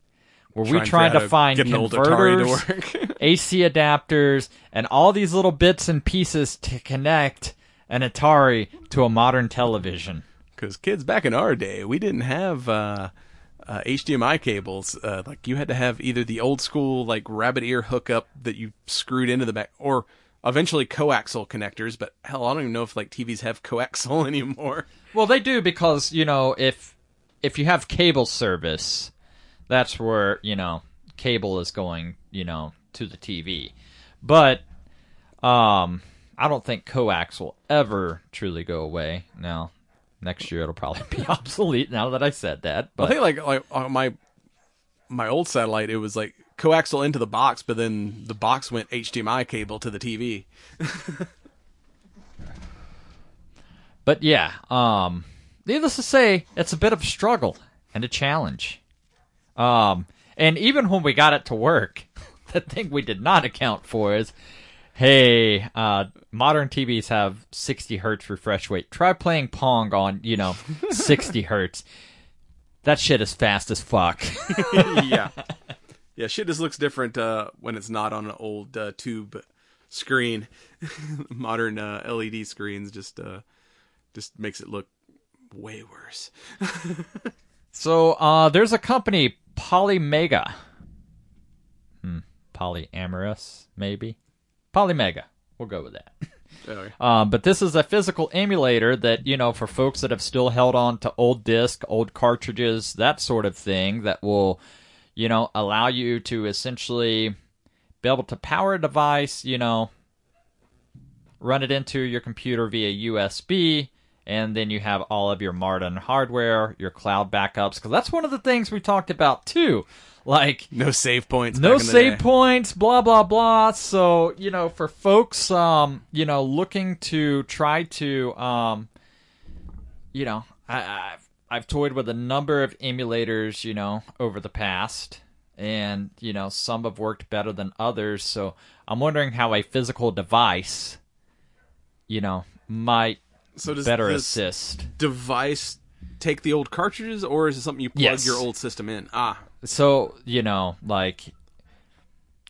Were we Trying to to find get an old Atari to converters, work. *laughs* AC adapters, and all these little bits and pieces to connect an Atari to a modern television? Because kids back in our day, we didn't have uh, uh, HDMI cables. Uh, like you had to have either the old school like rabbit ear hookup that you screwed into the back, or eventually coaxial connectors. But hell, I don't even know if like TVs have coaxial *laughs* anymore. Well, they do because you know if if you have cable service, that's where you know cable is going, you know, to the TV. But um, I don't think coax will ever truly go away. Now, next year it'll probably be *laughs* obsolete. Now that I said that, But I think like like on my my old satellite, it was like coaxial into the box, but then the box went HDMI cable to the TV. *laughs* But yeah, um, needless to say, it's a bit of a struggle and a challenge. Um, and even when we got it to work, *laughs* the thing we did not account for is, hey, uh, modern TVs have 60 hertz refresh rate. Try playing Pong on, you know, *laughs* 60 hertz. That shit is fast as fuck. *laughs* yeah, *laughs* yeah. Shit just looks different uh, when it's not on an old uh, tube screen. Modern uh, LED screens just uh, just makes it look way worse. So uh, there's a company, Polymega. Hmm, polyamorous, maybe. Polymega. We'll go with that. *laughs* Okay. Um, but this is a physical emulator that you know for folks that have still held on to old disc, old cartridges, that sort of thing, that will, you know, allow you to essentially be able to power a device, you know, run it into your computer via USB, and then you have all of your modern hardware, your cloud backups, because that's one of the things we talked about too. Like no save points. no back in the save day. points, blah blah blah. So you know, for folks, um, you know, looking to try to, um, you know, I, I've I've toyed with a number of emulators, you know, over the past, and you know some have worked better than others. So I'm wondering how a physical device, you know, might So does better this assist. device take the old cartridges, or is it something you plug Yes. your old system in? Ah, So, you know, like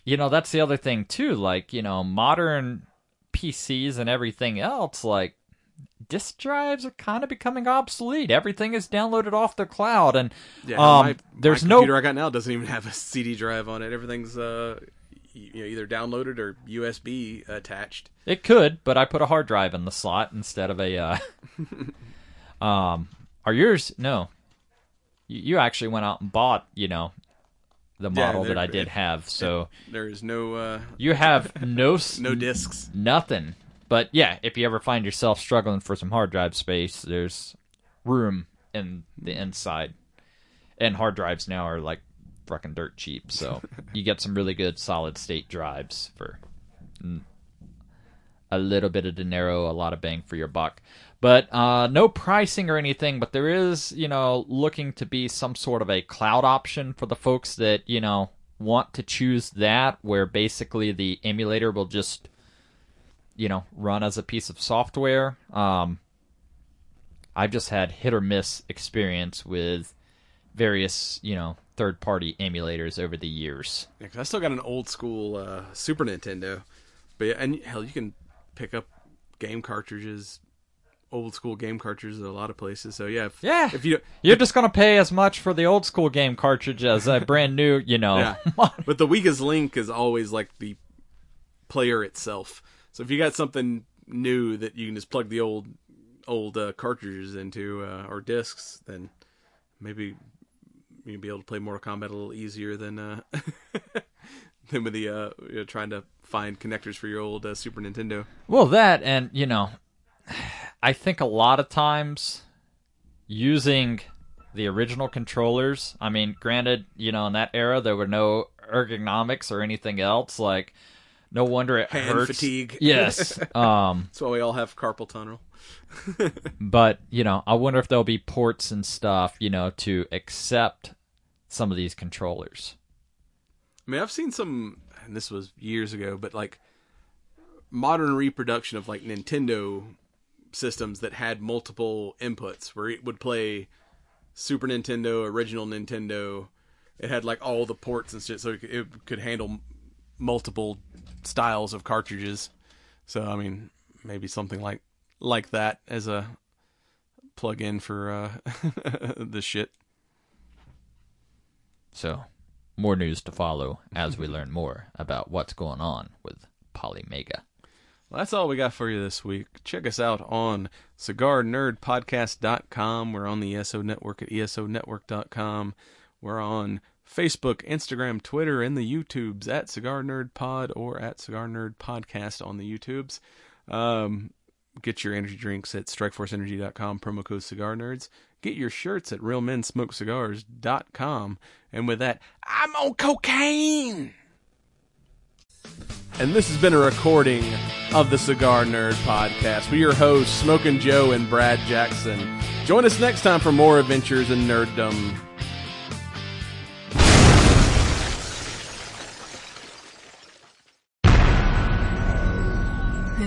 you know, that's the other thing too, like, you know, modern PCs and everything else like disk drives are kind of becoming obsolete. Everything is downloaded off the cloud and yeah. um my, there's my no computer I got now doesn't even have a CD drive on it. Everything's uh, you know, either downloaded or USB attached. It could, but I put a hard drive in the slot instead of a. Uh, *laughs* um, are yours? No. You, you actually went out and bought, you know, the Yeah, model that I did have. So There is no. Uh, you have no *laughs* no discs. nothing. But yeah, if you ever find yourself struggling for some hard drive space, there's room in the inside. And hard drives now are like fucking dirt cheap, so *laughs* you get some really good solid state drives for a little bit of dinero, a lot of bang for your buck. But uh, no pricing or anything, but there is, you know, looking to be some sort of a cloud option for the folks that, you know, want to choose that, where basically the emulator will just you know, run as a piece of software. Um, I've just had hit or miss experience with various, you know, third party emulators over the years. Yeah, 'cause I still got an old school uh, Super Nintendo, but yeah, and hell, you can pick up game cartridges, old school game cartridges at a lot of places. So yeah, if, Yeah. if you You're just gonna pay as much for the old school game cartridge as a brand new, you know. yeah, *laughs* but the weakest link is always like the player itself. So if you got something new that you can just plug the old old uh, cartridges into uh, or discs, then maybe you'll be able to play Mortal Kombat a little easier than uh, *laughs* than with the uh, you know, trying to find connectors for your old uh, Super Nintendo. Well, that and you know, I think a lot of times using the original controllers. I mean, granted, you know, in that era there were no ergonomics or anything else. Like, no wonder it Hand hurts. fatigue. *laughs* Yes. Um, That's why we all have carpal tunnel. *laughs* but you know, I wonder if there'll be ports and stuff, you know, to accept some of these controllers. I mean, I've seen some, and this was years ago, but like modern reproduction of like Nintendo systems that had multiple inputs, where it would play Super Nintendo, original Nintendo. It had like all the ports and shit, so it could, it could handle multiple styles of cartridges. So I mean, maybe something like like that as a plug-in for uh, *laughs* the shit. So, more news to follow as we learn more about what's going on with Polymega. Well, that's all we got for you this week. Check us out on cigarnerdpodcast.com. We're on the ESO Network at esonetwork.com. We're on Facebook, Instagram, Twitter, and the YouTubes at Cigar Nerd Pod or at Cigar Nerd Podcast on the YouTubes. Um, get your energy drinks at strikeforceenergy.com, promo code Cigar Nerds. Get your shirts at realmensmokecigars.com. And with that, I'm on cocaine! And this has been a recording of the Cigar Nerd Podcast with your hosts, Smoking Joe and Brad Jackson. Join us next time for more adventures in nerddom.